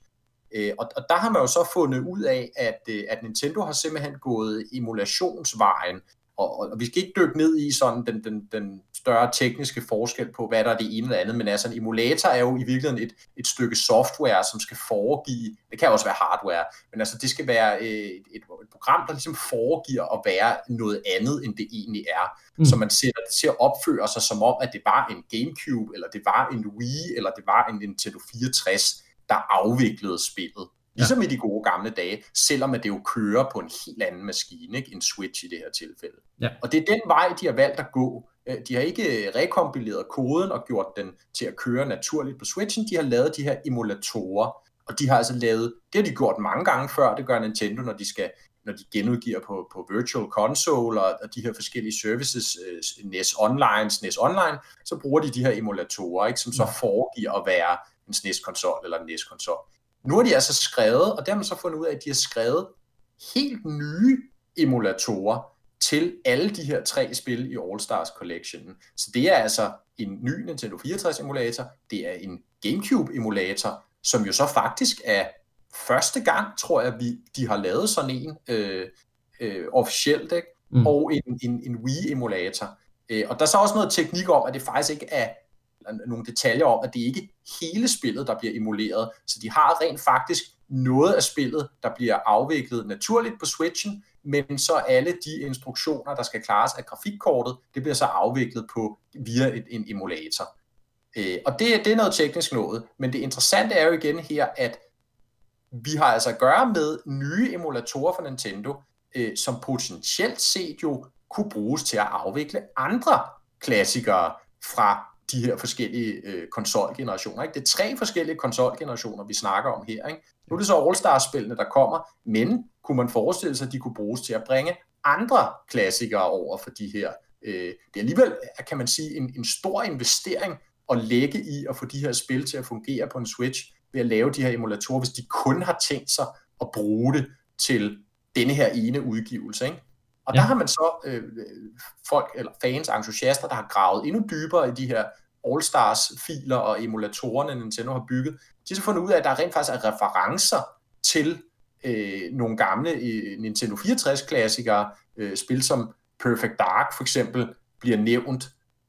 Øh, og, og der har man jo så fundet ud af, at, øh, at Nintendo har simpelthen gået emulationsvejen, og, og vi skal ikke dykke ned i sådan den, den, den større tekniske forskel på, hvad der er det ene eller andet, men altså en emulator er jo i virkeligheden et, et stykke software, som skal foregive, det kan også være hardware, men altså det skal være et, et, et program, der ligesom foregiver at være noget andet, end det egentlig er. Mm. Så man sætter det til at opføre sig som om, at det var en Gamecube, eller det var en Wii, eller det var en Nintendo 64, der afviklede spillet. Ligesom ja. i de gode gamle dage, selvom at det jo kører på en helt anden maskine, ikke? en Switch i det her tilfælde. Ja. Og det er den vej, de har valgt at gå. Øh, de har ikke rekompileret koden og gjort den til at køre naturligt på Switchen. De har lavet de her emulatorer, og de har altså lavet, det har de gjort mange gange før, det gør Nintendo, når de skal når de genudgiver på, på Virtual Console og, og de her forskellige services, uh, NES Online, SNES Online, så bruger de de her emulatorer, ikke, som så foregiver at være en SNES-konsol eller en NES-konsol. Nu har de altså skrevet, og der har man så fundet ud af, at de har skrevet helt nye emulatorer til alle de her tre spil i All Stars Collection. Så det er altså en ny Nintendo 64 emulator, det er en GameCube emulator, som jo så faktisk er første gang, tror jeg, vi, de har lavet sådan en øh, øh, officielt, ikke? Mm. og en, en, en Wii emulator. Øh, og der er så også noget teknik om, at det faktisk ikke er nogle detaljer om, at det ikke er hele spillet, der bliver emuleret. Så de har rent faktisk noget af spillet, der bliver afviklet naturligt på Switchen, men så alle de instruktioner, der skal klares af grafikkortet, det bliver så afviklet på via et, en emulator. Øh, og det, det er noget teknisk noget, men det interessante er jo igen her, at vi har altså at gøre med nye emulatorer fra Nintendo, øh, som potentielt set jo kunne bruges til at afvikle andre klassikere fra de her forskellige øh, konsolgenerationer. Ikke? Det er tre forskellige konsolgenerationer, vi snakker om her. Ikke? Nu er det så All-Star-spillene, der kommer, men kunne man forestille sig, at de kunne bruges til at bringe andre klassikere over for de her. Øh, det er alligevel, kan man sige, en, en stor investering at lægge i at få de her spil til at fungere på en Switch ved at lave de her emulatorer, hvis de kun har tænkt sig at bruge det til denne her ene udgivelse. Ikke? Og ja. der har man så øh, folk, eller fans, entusiaster, der har gravet endnu dybere i de her All-Stars-filer og emulatorerne, Nintendo har bygget. De har så fundet ud af, at der rent faktisk er referencer til øh, nogle gamle øh, Nintendo 64-klassikere. Øh, spil som Perfect Dark for eksempel bliver nævnt.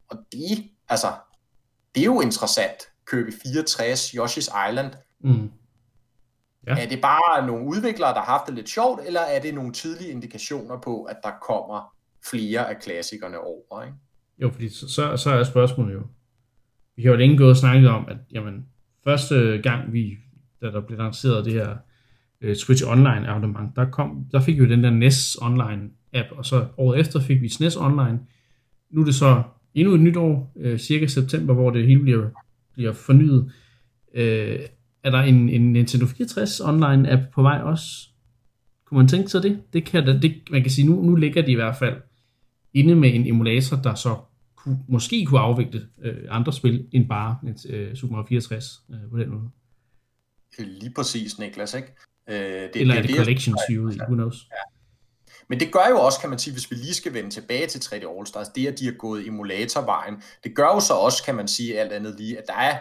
Og det, altså, det er jo interessant. Kirby 64, Yoshi's Island. Mm. Ja. Er det bare nogle udviklere, der har haft det lidt sjovt, eller er det nogle tidlige indikationer på, at der kommer flere af klassikerne over? Ikke? Jo, fordi så, så er spørgsmålet jo, vi har jo længe gået og snakket om, at jamen, første gang vi, da der blev lanceret det her uh, Switch Online abonnement, der, kom, der fik vi jo den der NES Online app, og så året efter fik vi SNES Online. Nu er det så endnu et nyt år, øh, cirka september, hvor det hele bliver, bliver fornyet. Øh, er der en, en Nintendo 64 online app på vej også? Kunne man tænke sig det? det, kan, det man kan sige, nu, nu ligger de i hvert fald inde med en emulator, der så kunne, måske kunne afvikle øh, andre spil end bare øh, Super Mario 64 øh, på den måde. Lige præcis, Niklas, ikke? Øh, det, Eller er det, det Collections View, who knows? Ja. Men det gør jo også, kan man sige, hvis vi lige skal vende tilbage til 3D All-Stars, det at de har gået emulatorvejen, det gør jo så også, kan man sige, alt andet lige, at der er,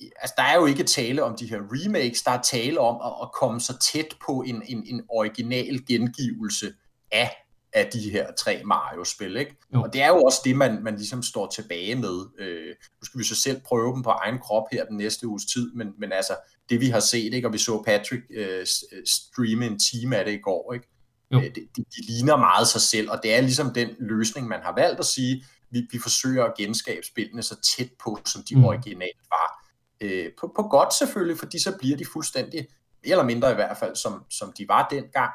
altså der er jo ikke tale om de her remakes, der er tale om at, at komme så tæt på en, en, en original gengivelse af af de her tre Mario-spil, ikke? Jo. Og det er jo også det, man, man ligesom står tilbage med. Øh, nu skal vi så selv prøve dem på egen krop her den næste uges tid, men, men altså, det vi har set, ikke? Og vi så Patrick øh, streame en time af det i går, ikke? Jo. Øh, det, de, de ligner meget sig selv, og det er ligesom den løsning, man har valgt at sige, vi, vi forsøger at genskabe spillene så tæt på, som de mm. originalt var. Øh, på, på godt selvfølgelig, fordi så bliver de fuldstændig, eller mindre i hvert fald, som, som de var dengang.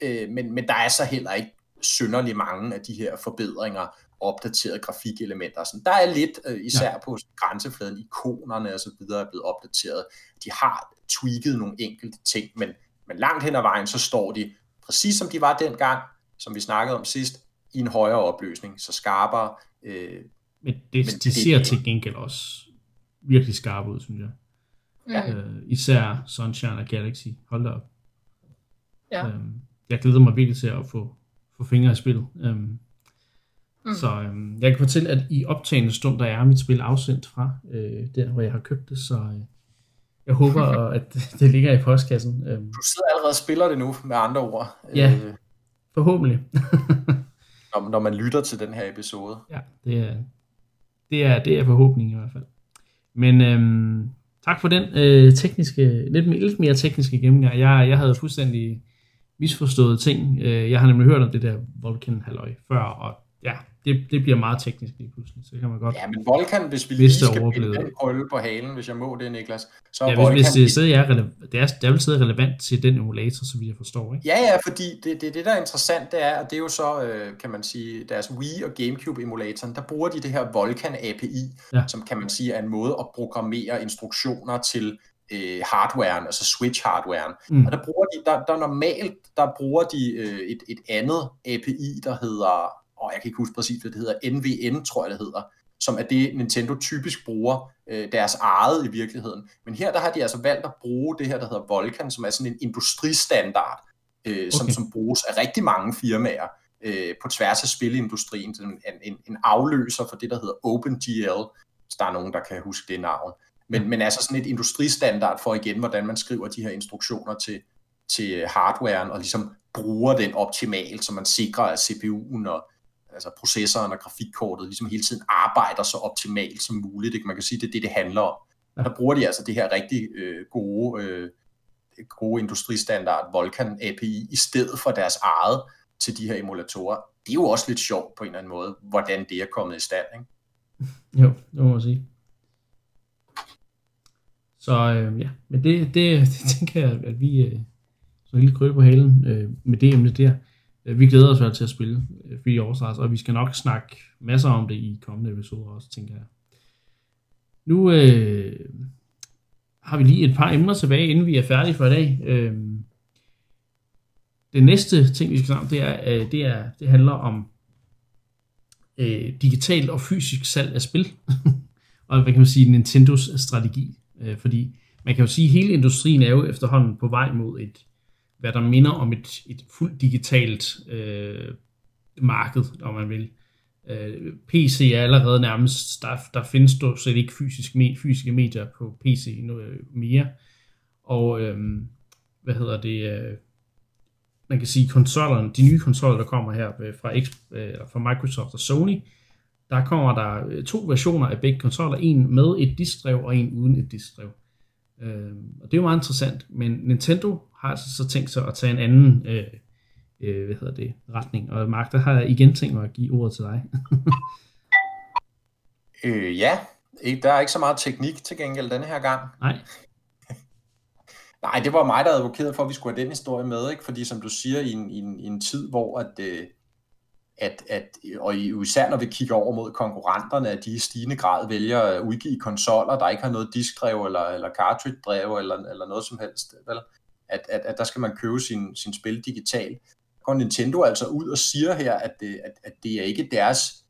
Øh, men, men der er så heller ikke synderlig mange af de her forbedringer, opdaterede grafikelementer. Sådan. Der er lidt, øh, især ja. på grænsefladen, ikonerne og så videre er blevet opdateret. De har tweaked nogle enkelte ting, men, men langt hen ad vejen, så står de præcis som de var dengang, som vi snakkede om sidst, i en højere opløsning, så skarpere. Øh, men det, men de det, ser til gengæld også virkelig skarpe ud, synes jeg. Ja. Øh, især Sunshine og Galaxy. Hold da op. Ja. Øhm, jeg glæder mig virkelig til at få få fingre i spillet. Um, mm. Så um, jeg kan fortælle, at i optagende stund, der er mit spil afsendt fra øh, der, hvor jeg har købt det, så øh, jeg håber, at det ligger i postkassen. Um, du sidder allerede og spiller det nu, med andre ord. Ja, øh, forhåbentlig. når, når man lytter til den her episode. Ja, det er, det er, det er forhåbning i hvert fald. Men øhm, tak for den øh, tekniske, lidt, lidt mere tekniske gennemgang. Jeg, jeg havde fuldstændig misforstået ting. Øh, jeg har nemlig hørt om det der Vulcan Halløj før, og ja, det, det bliver meget teknisk lige pludselig, så kan man godt... Ja, men Vulkan, hvis vi lige skal binde den krølle på halen, hvis jeg må det, Niklas, så ja, hvis, hvis det, stadig er, relevant, det er, det er vel stadig relevant til den emulator, så vi jeg forstår, ikke? Ja, ja, fordi det, det, det der er interessant, det er, og det er jo så, øh, kan man sige, deres Wii og Gamecube emulatoren, der bruger de det her Vulkan API, ja. som kan man sige er en måde at programmere instruktioner til øh, hardwaren, altså switch-hardwaren. Mm. Og der bruger de, der, der normalt, der bruger de øh, et, et andet API, der hedder, og jeg kan ikke huske præcis, hvad det hedder, NVN, tror jeg det hedder, som er det, Nintendo typisk bruger øh, deres eget i virkeligheden. Men her der har de altså valgt at bruge det her, der hedder Vulkan, som er sådan en industristandard, øh, okay. som, som bruges af rigtig mange firmaer øh, på tværs af spilindustrien. En, en, en afløser for det, der hedder OpenGL, hvis der er nogen, der kan huske det navn. Men, men altså sådan et industristandard for igen, hvordan man skriver de her instruktioner til, til hardwaren, og ligesom bruger den optimalt, så man sikrer, at CPU'en og altså processoren og grafikkortet ligesom hele tiden arbejder så optimalt som muligt. Ikke? Man kan sige, det er det, det handler om. Ja. Der bruger de altså det her rigtig øh, gode, øh, gode industristandard Vulkan API i stedet for deres eget til de her emulatorer. Det er jo også lidt sjovt på en eller anden måde, hvordan det er kommet i stand. Ikke? Jo, det må man sige. Så øh, ja, men det, det, det tænker jeg, at vi øh, så helt krøbe på halen øh, med det emne der. Øh, vi glæder os vel til at spille øh, Free All og vi skal nok snakke masser om det i kommende episoder også, tænker jeg. Nu øh, har vi lige et par emner tilbage, inden vi er færdige for i dag. Øh, det næste ting, vi skal snakke om, det, er, øh, det, er, det handler om øh, digitalt og fysisk salg af spil. og hvad kan man sige, Nintendos strategi Øh, fordi man kan jo sige, at hele industrien er jo efterhånden på vej mod et, hvad der minder om et, et fuldt digitalt øh, marked, om man vil. Øh, PC er allerede nærmest, der, der findes stort set ikke fysisk, fysiske medier på PC nu, øh, mere. Og øh, hvad hedder det, øh, man kan sige konsollerne, de nye konsoller, der kommer her øh, fra, X, øh, fra Microsoft og Sony, der kommer der øh, to versioner af begge konsoller, en med et diskdrev og en uden et diskdrev. Øh, og det er jo meget interessant, men Nintendo har altså så tænkt sig at tage en anden øh, øh, hvad hedder det, retning. Og Mark, der har jeg igen tænkt mig at give ordet til dig. øh, ja, der er ikke så meget teknik til gengæld denne her gang. Nej. Nej, det var mig, der advokerede for, at vi skulle have den historie med, ikke? fordi som du siger, i en, i en, i en tid, hvor at, øh, at, at, og især når vi kigger over mod konkurrenterne, at de i stigende grad vælger at udgive konsoller, der ikke har noget diskdrev eller, eller cartridge-drev eller, eller noget som helst. Vel? At, at, at der skal man købe sin, sin spil digitalt. går Nintendo altså ud og siger her, at det, at, at det er ikke deres,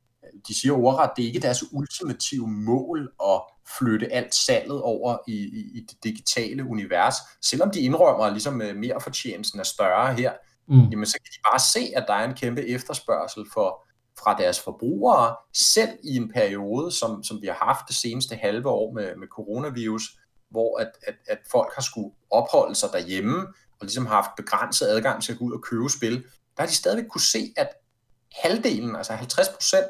de siger ordret, det er ikke deres ultimative mål at flytte alt salget over i, i, i det digitale univers. Selvom de indrømmer, ligesom øh, mere fortjenesten er større her, mm. jamen så kan de bare se, at der er en kæmpe efterspørgsel for, fra deres forbrugere, selv i en periode, som, som vi har haft det seneste halve år med, med coronavirus, hvor at, at, at folk har skulle opholde sig derhjemme, og ligesom har haft begrænset adgang til at gå ud og købe spil, der har de stadigvæk kunne se, at halvdelen, altså 50 procent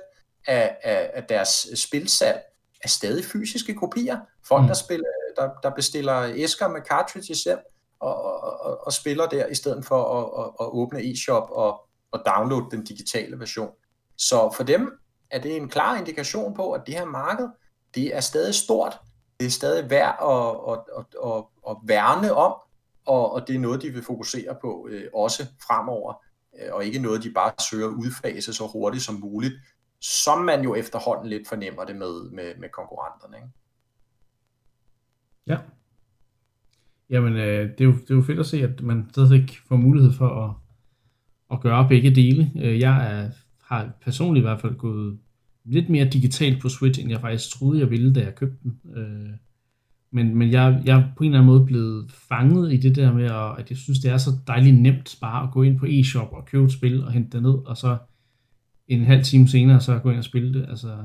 af, af, af deres spilsalg, er stadig fysiske kopier. Folk, mm. der, spiller, der, der bestiller æsker med cartridges hjem, og, og, og, og spiller der, i stedet for at, at, at åbne e-shop og, og downloade den digitale version. Så for dem er det en klar indikation på, at det her marked, det er stadig stort, det er stadig værd at, at, at, at, at værne om, og, og det er noget, de vil fokusere på øh, også fremover, øh, og ikke noget, de bare søger at udfase så hurtigt som muligt, som man jo efterhånden lidt fornemmer det med, med, med konkurrenterne. Ikke? Ja. Jamen, øh, det, er jo, det er jo fedt at se, at man stadigvæk får mulighed for at, at gøre begge dele. Øh, jeg er, har personligt i hvert fald gået lidt mere digitalt på Switch, end jeg faktisk troede, jeg ville, da jeg købte den. Øh, men, men jeg, jeg er på en eller anden måde blevet fanget i det der med, at jeg synes, det er så dejligt nemt bare at gå ind på eShop og købe et spil og hente det ned, og så en halv time senere, så gå ind og spille det. Altså,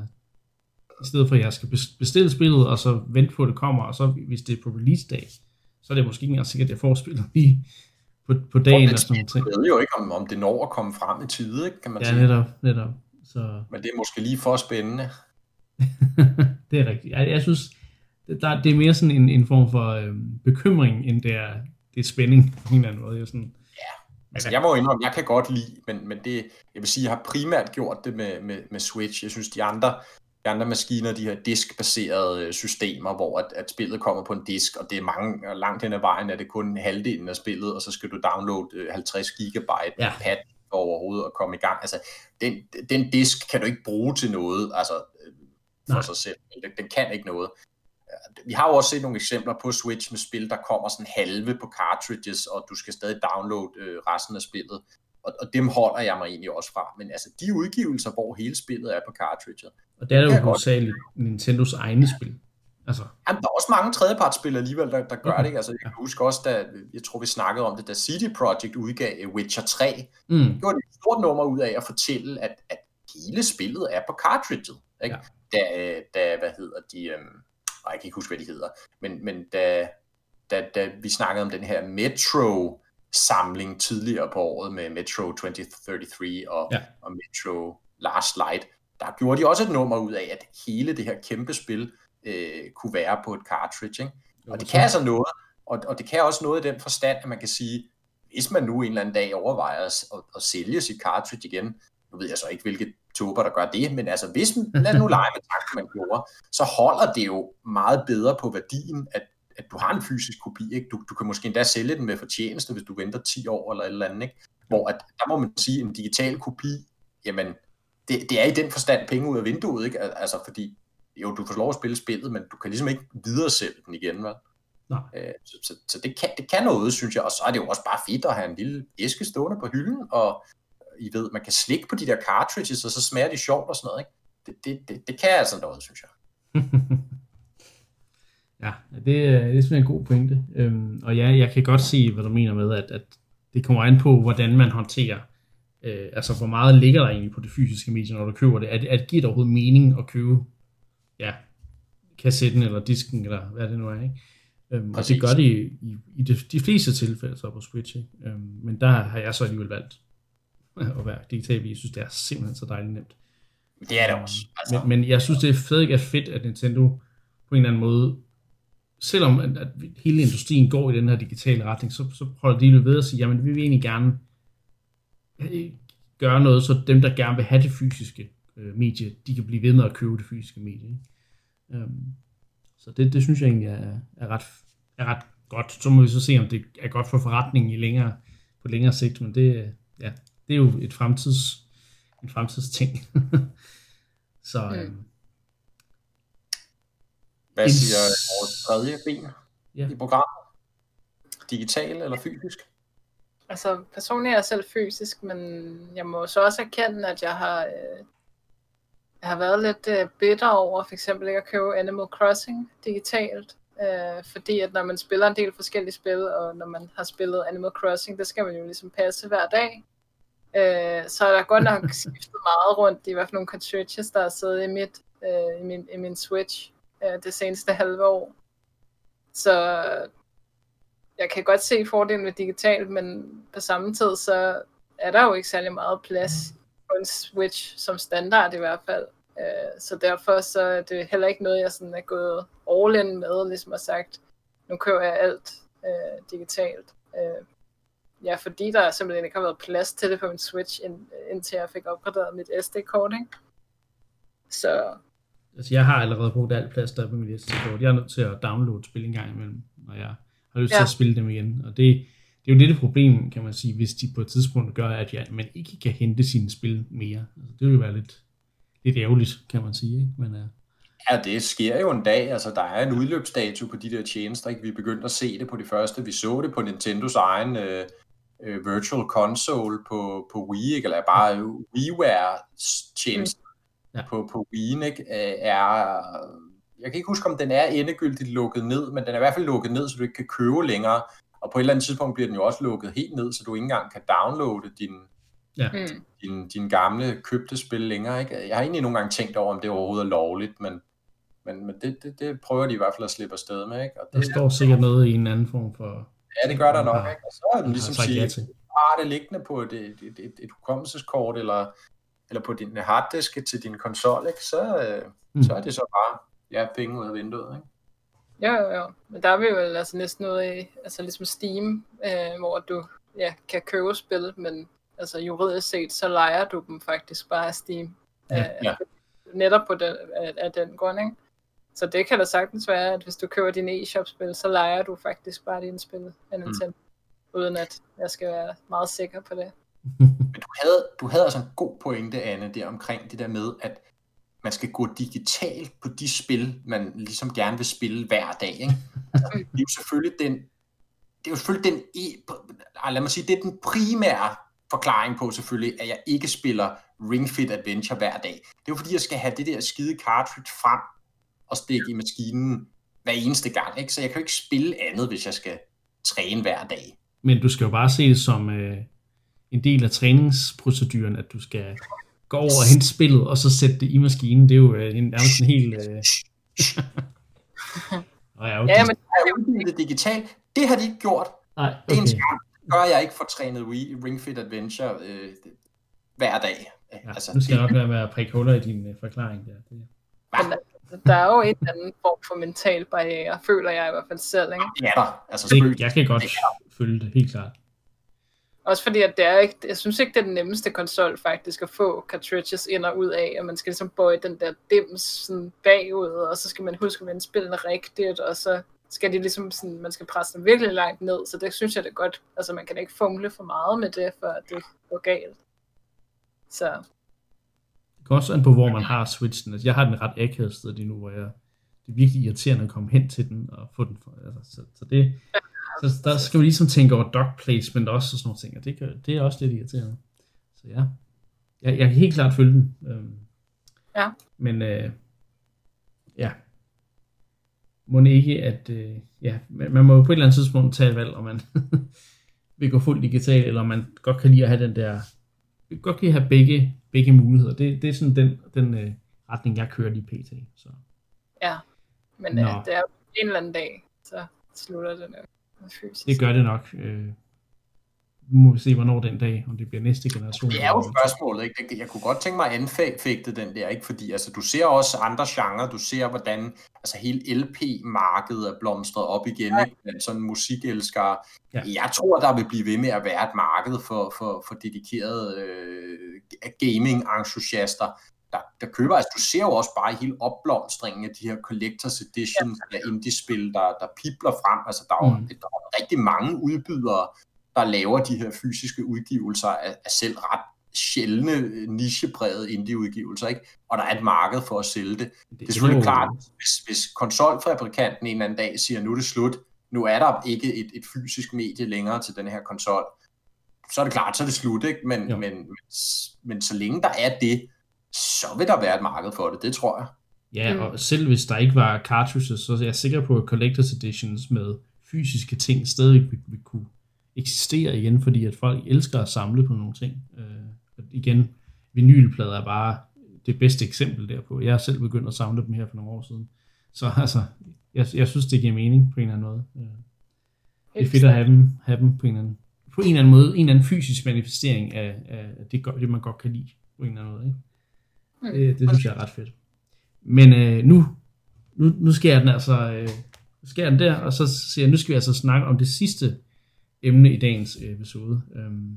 i stedet for, at jeg skal bestille spillet, og så vente på, at det kommer, og så hvis det er på release dag, så er det måske ikke engang sikkert, at jeg får spillet lige på, på dagen. Og, og sådan noget. Jeg ved jo ikke, om, om det når at komme frem i tide, ikke, kan man ja, sige. Ja, netop, netop. Så... Men det er måske lige for spændende. det er rigtigt. Jeg, jeg synes, det, der, det er mere sådan en, en form for øh, bekymring, end det er, det er spænding på en eller anden måde. Jeg sådan, Altså, jeg må indrømme, jeg kan godt lide, men, men det, jeg vil sige, jeg har primært gjort det med, med, med Switch. Jeg synes, de andre, andre maskiner, de her diskbaserede øh, systemer, hvor at, at spillet kommer på en disk, og det er mange, langt hen ad vejen er det kun halvdelen af spillet, og så skal du downloade 50 øh, gigabyte ja. pad overhovedet at komme i gang. Altså, den, den disk kan du ikke bruge til noget, altså øh, for Nej. sig selv. Den, den kan ikke noget vi har jo også set nogle eksempler på Switch med spil, der kommer sådan halve på cartridges, og du skal stadig downloade øh, resten af spillet. Og, og dem holder jeg mig egentlig også fra. Men altså de udgivelser, hvor hele spillet er på cartridget. Og det er jo hovedsageligt Nintendos egne spil. Altså. Jamen, der er også mange tredjepartsspil alligevel, der, der gør okay. det. Altså, jeg kan huske også, da, jeg tror vi snakkede om det, da CD Projekt udgav Witcher 3, mm. gjorde de et stort nummer ud af at fortælle, at, at hele spillet er på cartridget. Ikke? Ja. Da, da, hvad hedder de, øhm, og jeg kan ikke huske, hvad de hedder, men, men da, da, da vi snakkede om den her Metro samling tidligere på året med Metro 2033 og, ja. og Metro Last Light, der gjorde de også et nummer ud af, at hele det her kæmpe spil øh, kunne være på et cartridge. Ikke? Og det kan altså noget, og, og det kan også noget i den forstand, at man kan sige, hvis man nu en eller anden dag overvejer at, at, at sælge sit cartridge igen, nu ved jeg så ikke, hvilket tober, der gør det, men altså hvis, lad nu lege med tanken, man gjorde, så holder det jo meget bedre på værdien, at, at du har en fysisk kopi, ikke? Du, du kan måske endda sælge den med fortjeneste, hvis du venter 10 år eller et eller andet, ikke? Hvor at, der må man sige, en digital kopi, jamen, det, det er i den forstand penge ud af vinduet, ikke? Altså fordi, jo, du får lov at spille spillet, men du kan ligesom ikke videre sælge den igen, vel? Nej. Øh, så, så, så det, kan, det kan noget, synes jeg, og så er det jo også bare fedt at have en lille æske stående på hylden, og i ved, man kan slikke på de der cartridges, og så smager de sjovt og sådan noget, ikke? Det, det, det, det kan altså noget, synes jeg. ja, det, det er simpelthen en god pointe. Øhm, og ja, jeg kan godt se, hvad du mener med, at, at det kommer an på, hvordan man håndterer, øh, altså hvor meget ligger der egentlig på det fysiske medie, når du køber det. At, at giver det overhovedet mening at købe, ja, kassetten eller disken, eller hvad det nu er, ikke? Øhm, og det gør det i, i, i de, de fleste tilfælde så på Switch, ikke? Øhm, men der har jeg så alligevel valgt at være digital Jeg synes, det er simpelthen så dejligt nemt. Det er det også. Altså. Men, men jeg synes, det er fedt, er fedt, at Nintendo på en eller anden måde, selvom at, at hele industrien går i den her digitale retning, så, så holder de ved at sige, jamen vi vil egentlig gerne øh, gøre noget, så dem, der gerne vil have det fysiske øh, medie, de kan blive ved med at købe det fysiske medie. Ikke? Um, så det, det synes jeg egentlig er, er, ret, er ret godt. Så må vi så se, om det er godt for forretningen i længere, på længere sigt, men det, ja, det er jo et fremtids en fremtidsting. så mm. Hvad siger vores tredje ben ja. i programmet? Digital eller fysisk? Altså personligt er jeg selv fysisk, men jeg må så også erkende, at jeg har, øh, jeg har været lidt øh, bitter over for eksempel ikke at købe Animal Crossing digitalt. Øh, fordi at når man spiller en del forskellige spil, og når man har spillet Animal Crossing, det skal man jo ligesom passe hver dag. Øh, så er der godt nok skiftet meget rundt i hvad for nogle cartridges, der er siddet i, mit, øh, i, min, i min Switch øh, det seneste halve år. Så jeg kan godt se fordelen ved digitalt, men på samme tid, så er der jo ikke særlig meget plads på en Switch som standard i hvert fald. Øh, så derfor så er det heller ikke noget, jeg sådan er gået all in med, ligesom har sagt, nu køber jeg alt øh, digitalt. Øh, ja, fordi der simpelthen ikke har været plads til det på min Switch, ind, indtil jeg fik opgraderet mit SD-kort, ikke? Så... Altså, jeg har allerede brugt alt plads der på mit SD-kort. Jeg er nødt til at downloade spil en gang imellem, når jeg har lyst ja. til at spille dem igen. Og det, det er jo lidt et problem, kan man sige, hvis de på et tidspunkt gør, at ja, man ikke kan hente sine spil mere. Altså, det vil jo være lidt, lidt ærgerligt, kan man sige. Ikke? Men, uh... Ja, det sker jo en dag. Altså, der er en udløbsdato på de der tjenester. Ikke? Vi begyndte at se det på de første. Vi så det på Nintendos egen øh, øh, Virtual Console på, på Wii, ikke? eller bare WiiWare-tjenester mm. Ja. på, på Wii, ikke? er jeg kan ikke huske, om den er endegyldigt lukket ned, men den er i hvert fald lukket ned, så du ikke kan købe længere. Og på et eller andet tidspunkt bliver den jo også lukket helt ned, så du ikke engang kan downloade din, ja. Mm. din, din gamle købte spil længere. Ikke? Jeg har egentlig nogle gange tænkt over, om det overhovedet er lovligt, men, men, men det, det, det prøver de i hvert fald at slippe afsted med. Ikke? Og det, der står sikkert noget i en anden form for... Ja, det gør der nok. Ikke? Og så er den ligesom sige, har det liggende på et, et, et, et, et hukommelseskort, eller, eller på din harddisk til din konsol, ikke? Så, øh, mm. så er det så bare ja, penge ud af vinduet, ikke? Ja, ja, ja. Men der er vi jo altså næsten noget i, altså ligesom Steam, øh, hvor du ja, kan købe spil, men altså juridisk set, så leger du dem faktisk bare af Steam. Ja, øh, ja. Netop på den, af, af den grund, ikke? Så det kan da sagtens være, at hvis du køber din e-shop-spil, så leger du faktisk bare dine spil af mm. Nintendo, mm. uden at jeg skal være meget sikker på det. Men du havde, du havde altså en god pointe, Anne, der omkring det der med, at man skal gå digitalt på de spil, man ligesom gerne vil spille hver dag. Ikke? Altså, det er jo selvfølgelig den, det er jo selvfølgelig den, e, lad mig sige, det er den primære forklaring på selvfølgelig, at jeg ikke spiller Ring Fit Adventure hver dag. Det er jo fordi, jeg skal have det der skide cartridge frem og stikke i maskinen hver eneste gang. Ikke? Så jeg kan jo ikke spille andet, hvis jeg skal træne hver dag. Men du skal jo bare se det som øh, en del af træningsproceduren, at du skal gå over og hente spillet, og så sætte det i maskinen. Det er jo øh, en, nærmest en helt... Øh... ja, okay. ja, men det er jo det digitalt. Det har de ikke gjort. Nej, okay. Det er en skam. gør jeg ikke for trænet Wii Ring Fit Adventure øh, hver dag. Ja, altså, nu skal jeg nok være med at prikke huller i din uh, forklaring der. Det... Men, der er jo en eller anden form for mental barriere, føler jeg i hvert fald selv. Ikke? Ja, der. Altså, det, jeg kan godt følge det, helt klart. Også fordi, at det er ikke, jeg synes ikke, det er den nemmeste konsol faktisk at få cartridges ind og ud af, og man skal ligesom bøje den der dims sådan bagud, og så skal man huske, at man spiller rigtigt, og så skal de ligesom sådan, man skal presse dem virkelig langt ned, så det synes jeg det er godt. Altså man kan ikke fumle for meget med det, for det går galt. Så. Det går også an på, hvor man har switchen. Altså, jeg har den ret akavet sted lige nu, hvor jeg, det er virkelig irriterende at komme hen til den og få den. For, altså, så, så det, ja så der skal vi ligesom tænke over dog placement også og sådan nogle ting, og det, kan, det er også lidt irriterende. Så ja, jeg, jeg kan helt klart følge den. Øhm, ja. Men øh, ja, må ikke, at øh, ja, man må jo på et eller andet tidspunkt tage et valg, om man vil gå fuldt digital, eller om man godt kan lide at have den der, godt kan have begge, begge muligheder. Det, det er sådan den, den øh, retning, jeg kører lige pt. Så. Ja, men øh, det er en eller anden dag, så slutter det nok fysisk. Det gør det nok. Øh, nu må vi se, hvornår den dag, om det bliver næste generation. Det er jo spørgsmålet, ikke? Jeg kunne godt tænke mig at anfægte den der, ikke? Fordi altså, du ser også andre genrer, du ser, hvordan altså, hele LP-markedet er blomstret op igen, ja. ikke? Sådan musikelskere. Ja. Jeg tror, der vil blive ved med at være et marked for, for, for dedikerede øh, gaming-entusiaster, der, der køber, altså du ser jo også bare hele opblomstringen af de her collectors editions ja. af indie-spil, der, der pipler frem, altså der er jo mm. der er rigtig mange udbydere, der laver de her fysiske udgivelser af, af selv ret sjældne nichepræget indie-udgivelser, ikke? og der er et marked for at sælge det. Det, det er selvfølgelig klart, hvis, hvis konsolfabrikanten en eller anden dag siger, nu er det slut, nu er der ikke et, et fysisk medie længere til den her konsol, så er det klart, så er det slut, ikke? Men, men, men, men så længe der er det, så vil der være et marked for det, det tror jeg. Ja, mm. og selv hvis der ikke var cartridges, så er jeg sikker på, at Collector's Editions med fysiske ting stadig vil, vil kunne eksistere igen, fordi at folk elsker at samle på nogle ting. Øh, igen, vinylplader er bare det bedste eksempel derpå. Jeg har selv begyndt at samle dem her for nogle år siden. Så altså, jeg, jeg synes, det giver mening på en eller anden måde. Øh, det er fedt at have dem, have dem på en eller anden på en eller anden måde, en eller anden fysisk manifestering af, af det, det, man godt kan lide, på en eller anden måde. Ikke? Mm. Det, det synes jeg er ret fedt. Men øh, nu, nu, nu skal jeg den altså, øh, skal jeg den der, og så siger jeg, nu skal vi altså snakke om det sidste emne i dagens øh, episode. Øhm,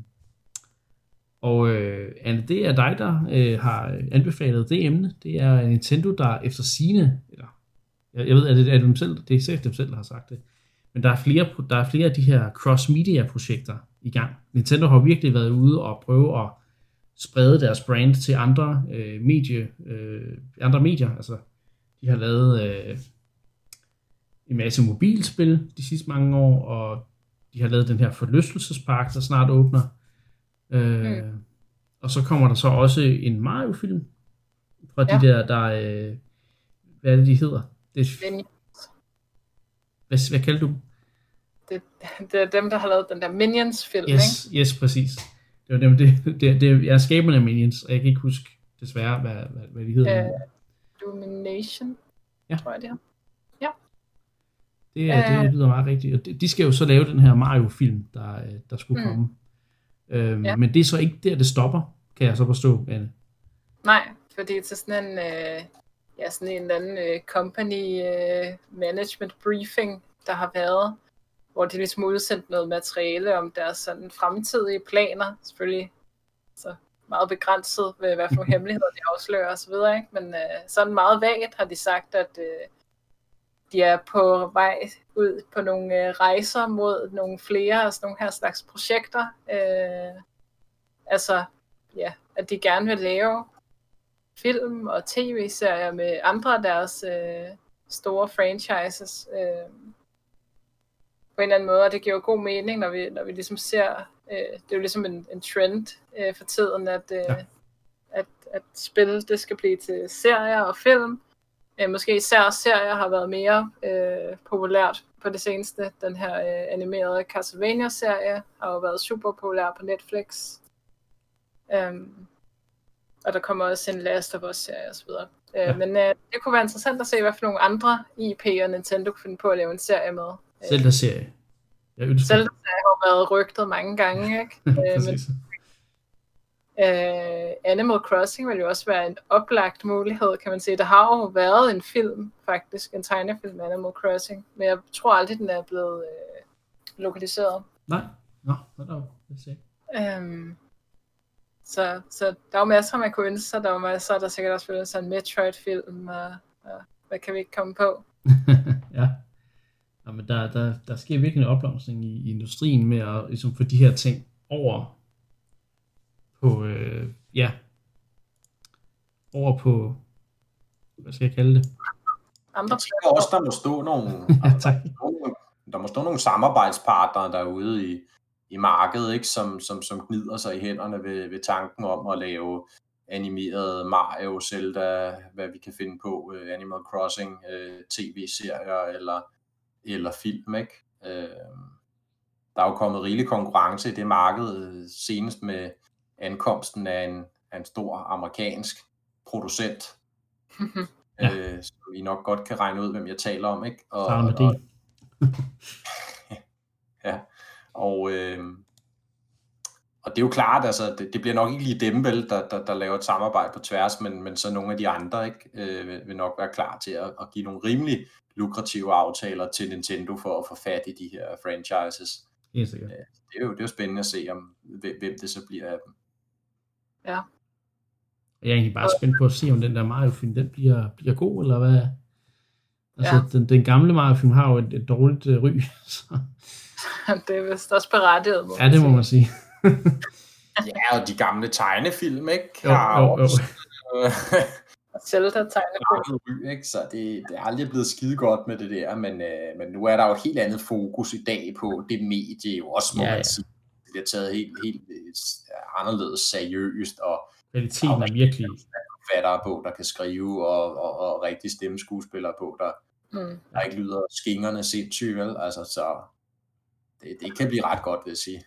og øh, Anne, det er dig, der øh, har anbefalet det emne. Det er Nintendo, der efter sine, eller jeg, jeg ved, at det er dem selv, det er sikkert dem selv, der har sagt det, men der er flere, der er flere af de her cross-media-projekter i gang. Nintendo har virkelig været ude og prøve at sprede deres brand til andre øh, medie, øh, andre medier. Altså, de har lavet øh, en masse mobilspil de sidste mange år, og de har lavet den her forlystelsespark, der snart åbner. Øh, mm. Og så kommer der så også en Mario-film fra ja. de der, der øh, hvad er det, de hedder? Det er, hvad, hvad kalder du Det, det er dem, der har lavet den der Minions-film, yes, ikke? Yes, præcis. Det var dem, det, det, det, jeg er skaberne af Minions, og jeg kan ikke huske desværre, hvad, hvad, hvad de hedder. Uh, Domination, ja. tror jeg det er. Ja. Det, uh, det lyder meget rigtigt. Og de, de skal jo så lave den her Mario-film, der, øh, der skulle mm. komme. Øhm, ja. Men det er så ikke der, det stopper, kan jeg så forstå, Anne. Nej, fordi til sådan en, øh, ja, sådan en eller anden øh, company øh, management briefing, der har været, hvor de ligesom udsendt noget materiale om deres sådan fremtidige planer, selvfølgelig så meget begrænset ved, hvad for hemmeligheder de afslører osv., ikke? men øh, sådan meget vagt har de sagt, at øh, de er på vej ud på nogle øh, rejser mod nogle flere af sådan nogle her slags projekter. Øh, altså, ja, at de gerne vil lave film og tv-serier med andre af deres øh, store franchises øh, på en eller anden måde, og det giver jo god mening, når vi, når vi ligesom ser, øh, det er jo ligesom en, en trend øh, for tiden, at, øh, ja. at, at spil, det skal blive til serier og film. Øh, måske især serier har været mere øh, populært på det seneste. Den her øh, animerede Castlevania-serie har jo været super populær på Netflix. Um, og der kommer også en Last of Us-serie osv. Øh, ja. Men øh, det kunne være interessant at se, hvad for nogle andre IP'er Nintendo kunne finde på at lave en serie med. Zelda-serie. Jeg Zelda-serie har været rygtet mange gange, ikke? øh, men, øh, Animal Crossing vil jo også være en oplagt mulighed, kan man sige. Der har jo været en film, faktisk, en tegnefilm Animal Crossing, men jeg tror aldrig, den er blevet øh, lokaliseret. Nej, nå, hvad der er øhm, så, så der var masser, man kunne ønske sig. Der var masser, der sikkert også ville sådan en Metroid-film, og, og hvad kan vi ikke komme på? ja. Ja men der, der, der sker virkelig en opblomstring i, i industrien med at ligesom, få de her ting over på, øh, ja, over på, hvad skal jeg kalde det? Andre. Jeg tænker også, der må stå nogle, ja, der må stå nogle samarbejdspartnere derude i, i markedet, ikke? Som, som, som gnider sig i hænderne ved, ved tanken om at lave animeret Mario, Zelda, hvad vi kan finde på, uh, Animal Crossing, uh, tv-serier eller, eller film, ikke? Uh, der er jo kommet rigelig konkurrence i det marked, senest med ankomsten af en, af en stor amerikansk producent, ja. uh, så vi nok godt kan regne ud, hvem jeg taler om, ikke? Og, og, ja, og, øh, og det er jo klart, altså, det, det bliver nok ikke lige dem, vel, der, der, der laver et samarbejde på tværs, men, men så nogle af de andre ikke, øh, vil, vil nok være klar til at, at give nogle rimelig lukrative aftaler til Nintendo for at få fat i de her franchises. Helt sikkert. Øh, det, er jo, det er jo spændende at se, om hvem det så bliver af dem. Ja. Jeg er egentlig bare spændt på at se, om den der Mario-film, den bliver, bliver god, eller hvad? Altså, ja. den, den gamle Mario-film har jo et, et dårligt uh, ry, så det er vist også berettiget. Må ja, det må man sige. Ja, og de gamle tegnefilm, ikke? Jo, jo, jo. Zelda tegnefilm. Ikke? Så det, det er aldrig blevet skide godt med det der, men, øh, men nu er der jo et helt andet fokus i dag på det medie, jo også må ja, man sige. Det bliver taget helt, helt øh, anderledes seriøst, og kvaliteten er virkelig forfattere på, der kan skrive, og, og, og rigtig stemmeskuespillere på, der, mm. der ikke lyder skingerne sindssygt, vel? Altså, så det, det kan blive ret godt, vil jeg sige.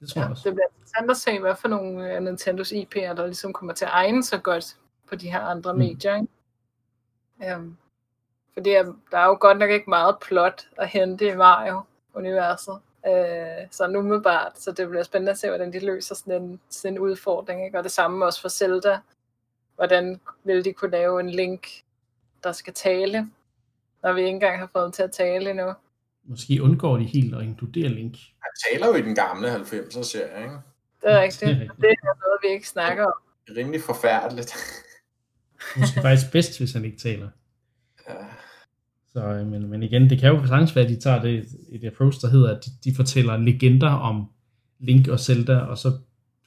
Det tror jeg ja, også. Det bliver interessant at se, hvad for nogle af Nintendos IP'er, der ligesom kommer til at egne sig godt på de her andre mm. medier. Ikke? Um, fordi der er jo godt nok ikke meget plot at hente i Mario-universet. Uh, så umiddelbart, så det bliver spændende at se, hvordan de løser sådan en, sådan en udfordring. Ikke? Og det samme også for Zelda. Hvordan vil de kunne lave en link, der skal tale, når vi ikke engang har fået dem til at tale endnu. Måske undgår de helt at inkludere Link. Han taler jo i den gamle 90'er serie, ikke? Det er rigtigt. Det er noget, vi ikke snakker om. Det er rimelig forfærdeligt. Måske faktisk bedst, hvis han ikke taler. Ja. Så, øh, men, men igen, det kan jo sagtens være, at de tager det, et approach, der hedder, at de, de fortæller legender om Link og Zelda, og så,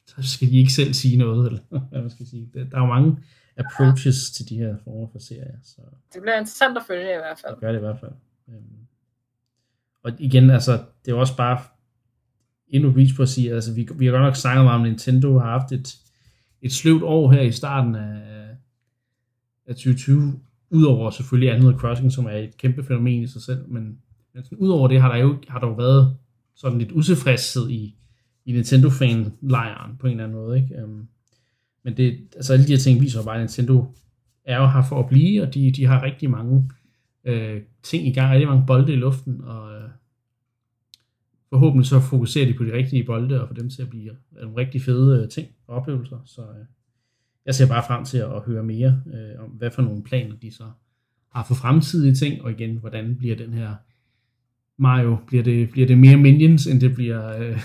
så skal de ikke selv sige noget, eller hvad man skal sige. Der er jo mange approaches ja. til de her former for serier. Så. Det bliver interessant at følge i hvert fald. Det gør det i hvert fald. Øhm, og igen, altså, det er også bare endnu reach på at sige, altså, vi, vi har godt nok snakket meget om, Nintendo har haft et, et sløvt år her i starten af, af 2020, udover selvfølgelig Animal Crossing, som er et kæmpe fænomen i sig selv, men, men sådan, udover det har der jo har der jo været sådan lidt utilfredshed i, i Nintendo-fan-lejren på en eller anden måde, ikke? Um, men det, altså alle de her ting viser bare, at Nintendo er jo her for at blive, og de, de har rigtig mange øh, ting i gang, rigtig mange bolde i luften, og øh, forhåbentlig så fokuserer de på de rigtige bolde, og få dem til at blive nogle rigtig fede øh, ting og oplevelser. Så øh, jeg ser bare frem til at, at høre mere øh, om, hvad for nogle planer de så har for fremtidige ting, og igen, hvordan bliver den her Mario, bliver det, bliver det mere Minions, end det bliver, øh,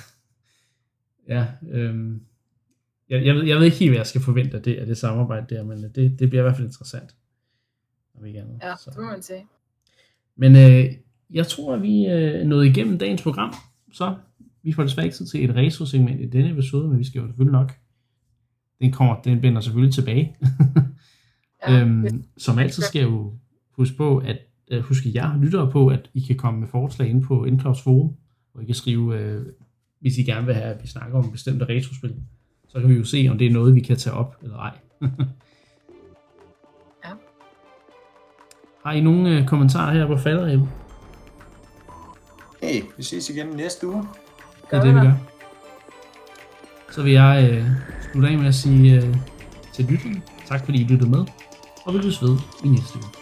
ja, øh, jeg, jeg, ved, jeg ved ikke helt, hvad jeg skal forvente af det, af det samarbejde der, men øh, det, det bliver i hvert fald interessant. Om ikke andet. Ja, så. det må man sige. Men øh, jeg tror, at vi øh, nåede igennem dagens program, så vi får desværre ikke tid til et retro-segment i denne episode, men vi skal jo selvfølgelig nok, den kommer, den vender selvfølgelig tilbage. ja, øhm, som altid skal jeg jo huske på, at uh, huske jer lyttere på, at I kan komme med forslag ind på Indclouds Forum, hvor I kan skrive, øh, hvis I gerne vil have, at vi snakker om bestemte retrospil. Så kan vi jo se, om det er noget, vi kan tage op eller ej. Har I nogle øh, kommentarer her på falderæbet? Hey, vi ses igen næste uge. Det er det, vi gør. Så vil jeg øh, slutte af med at sige øh, til lytterne, tak fordi I lyttede med, og vi lyttes ved i næste uge.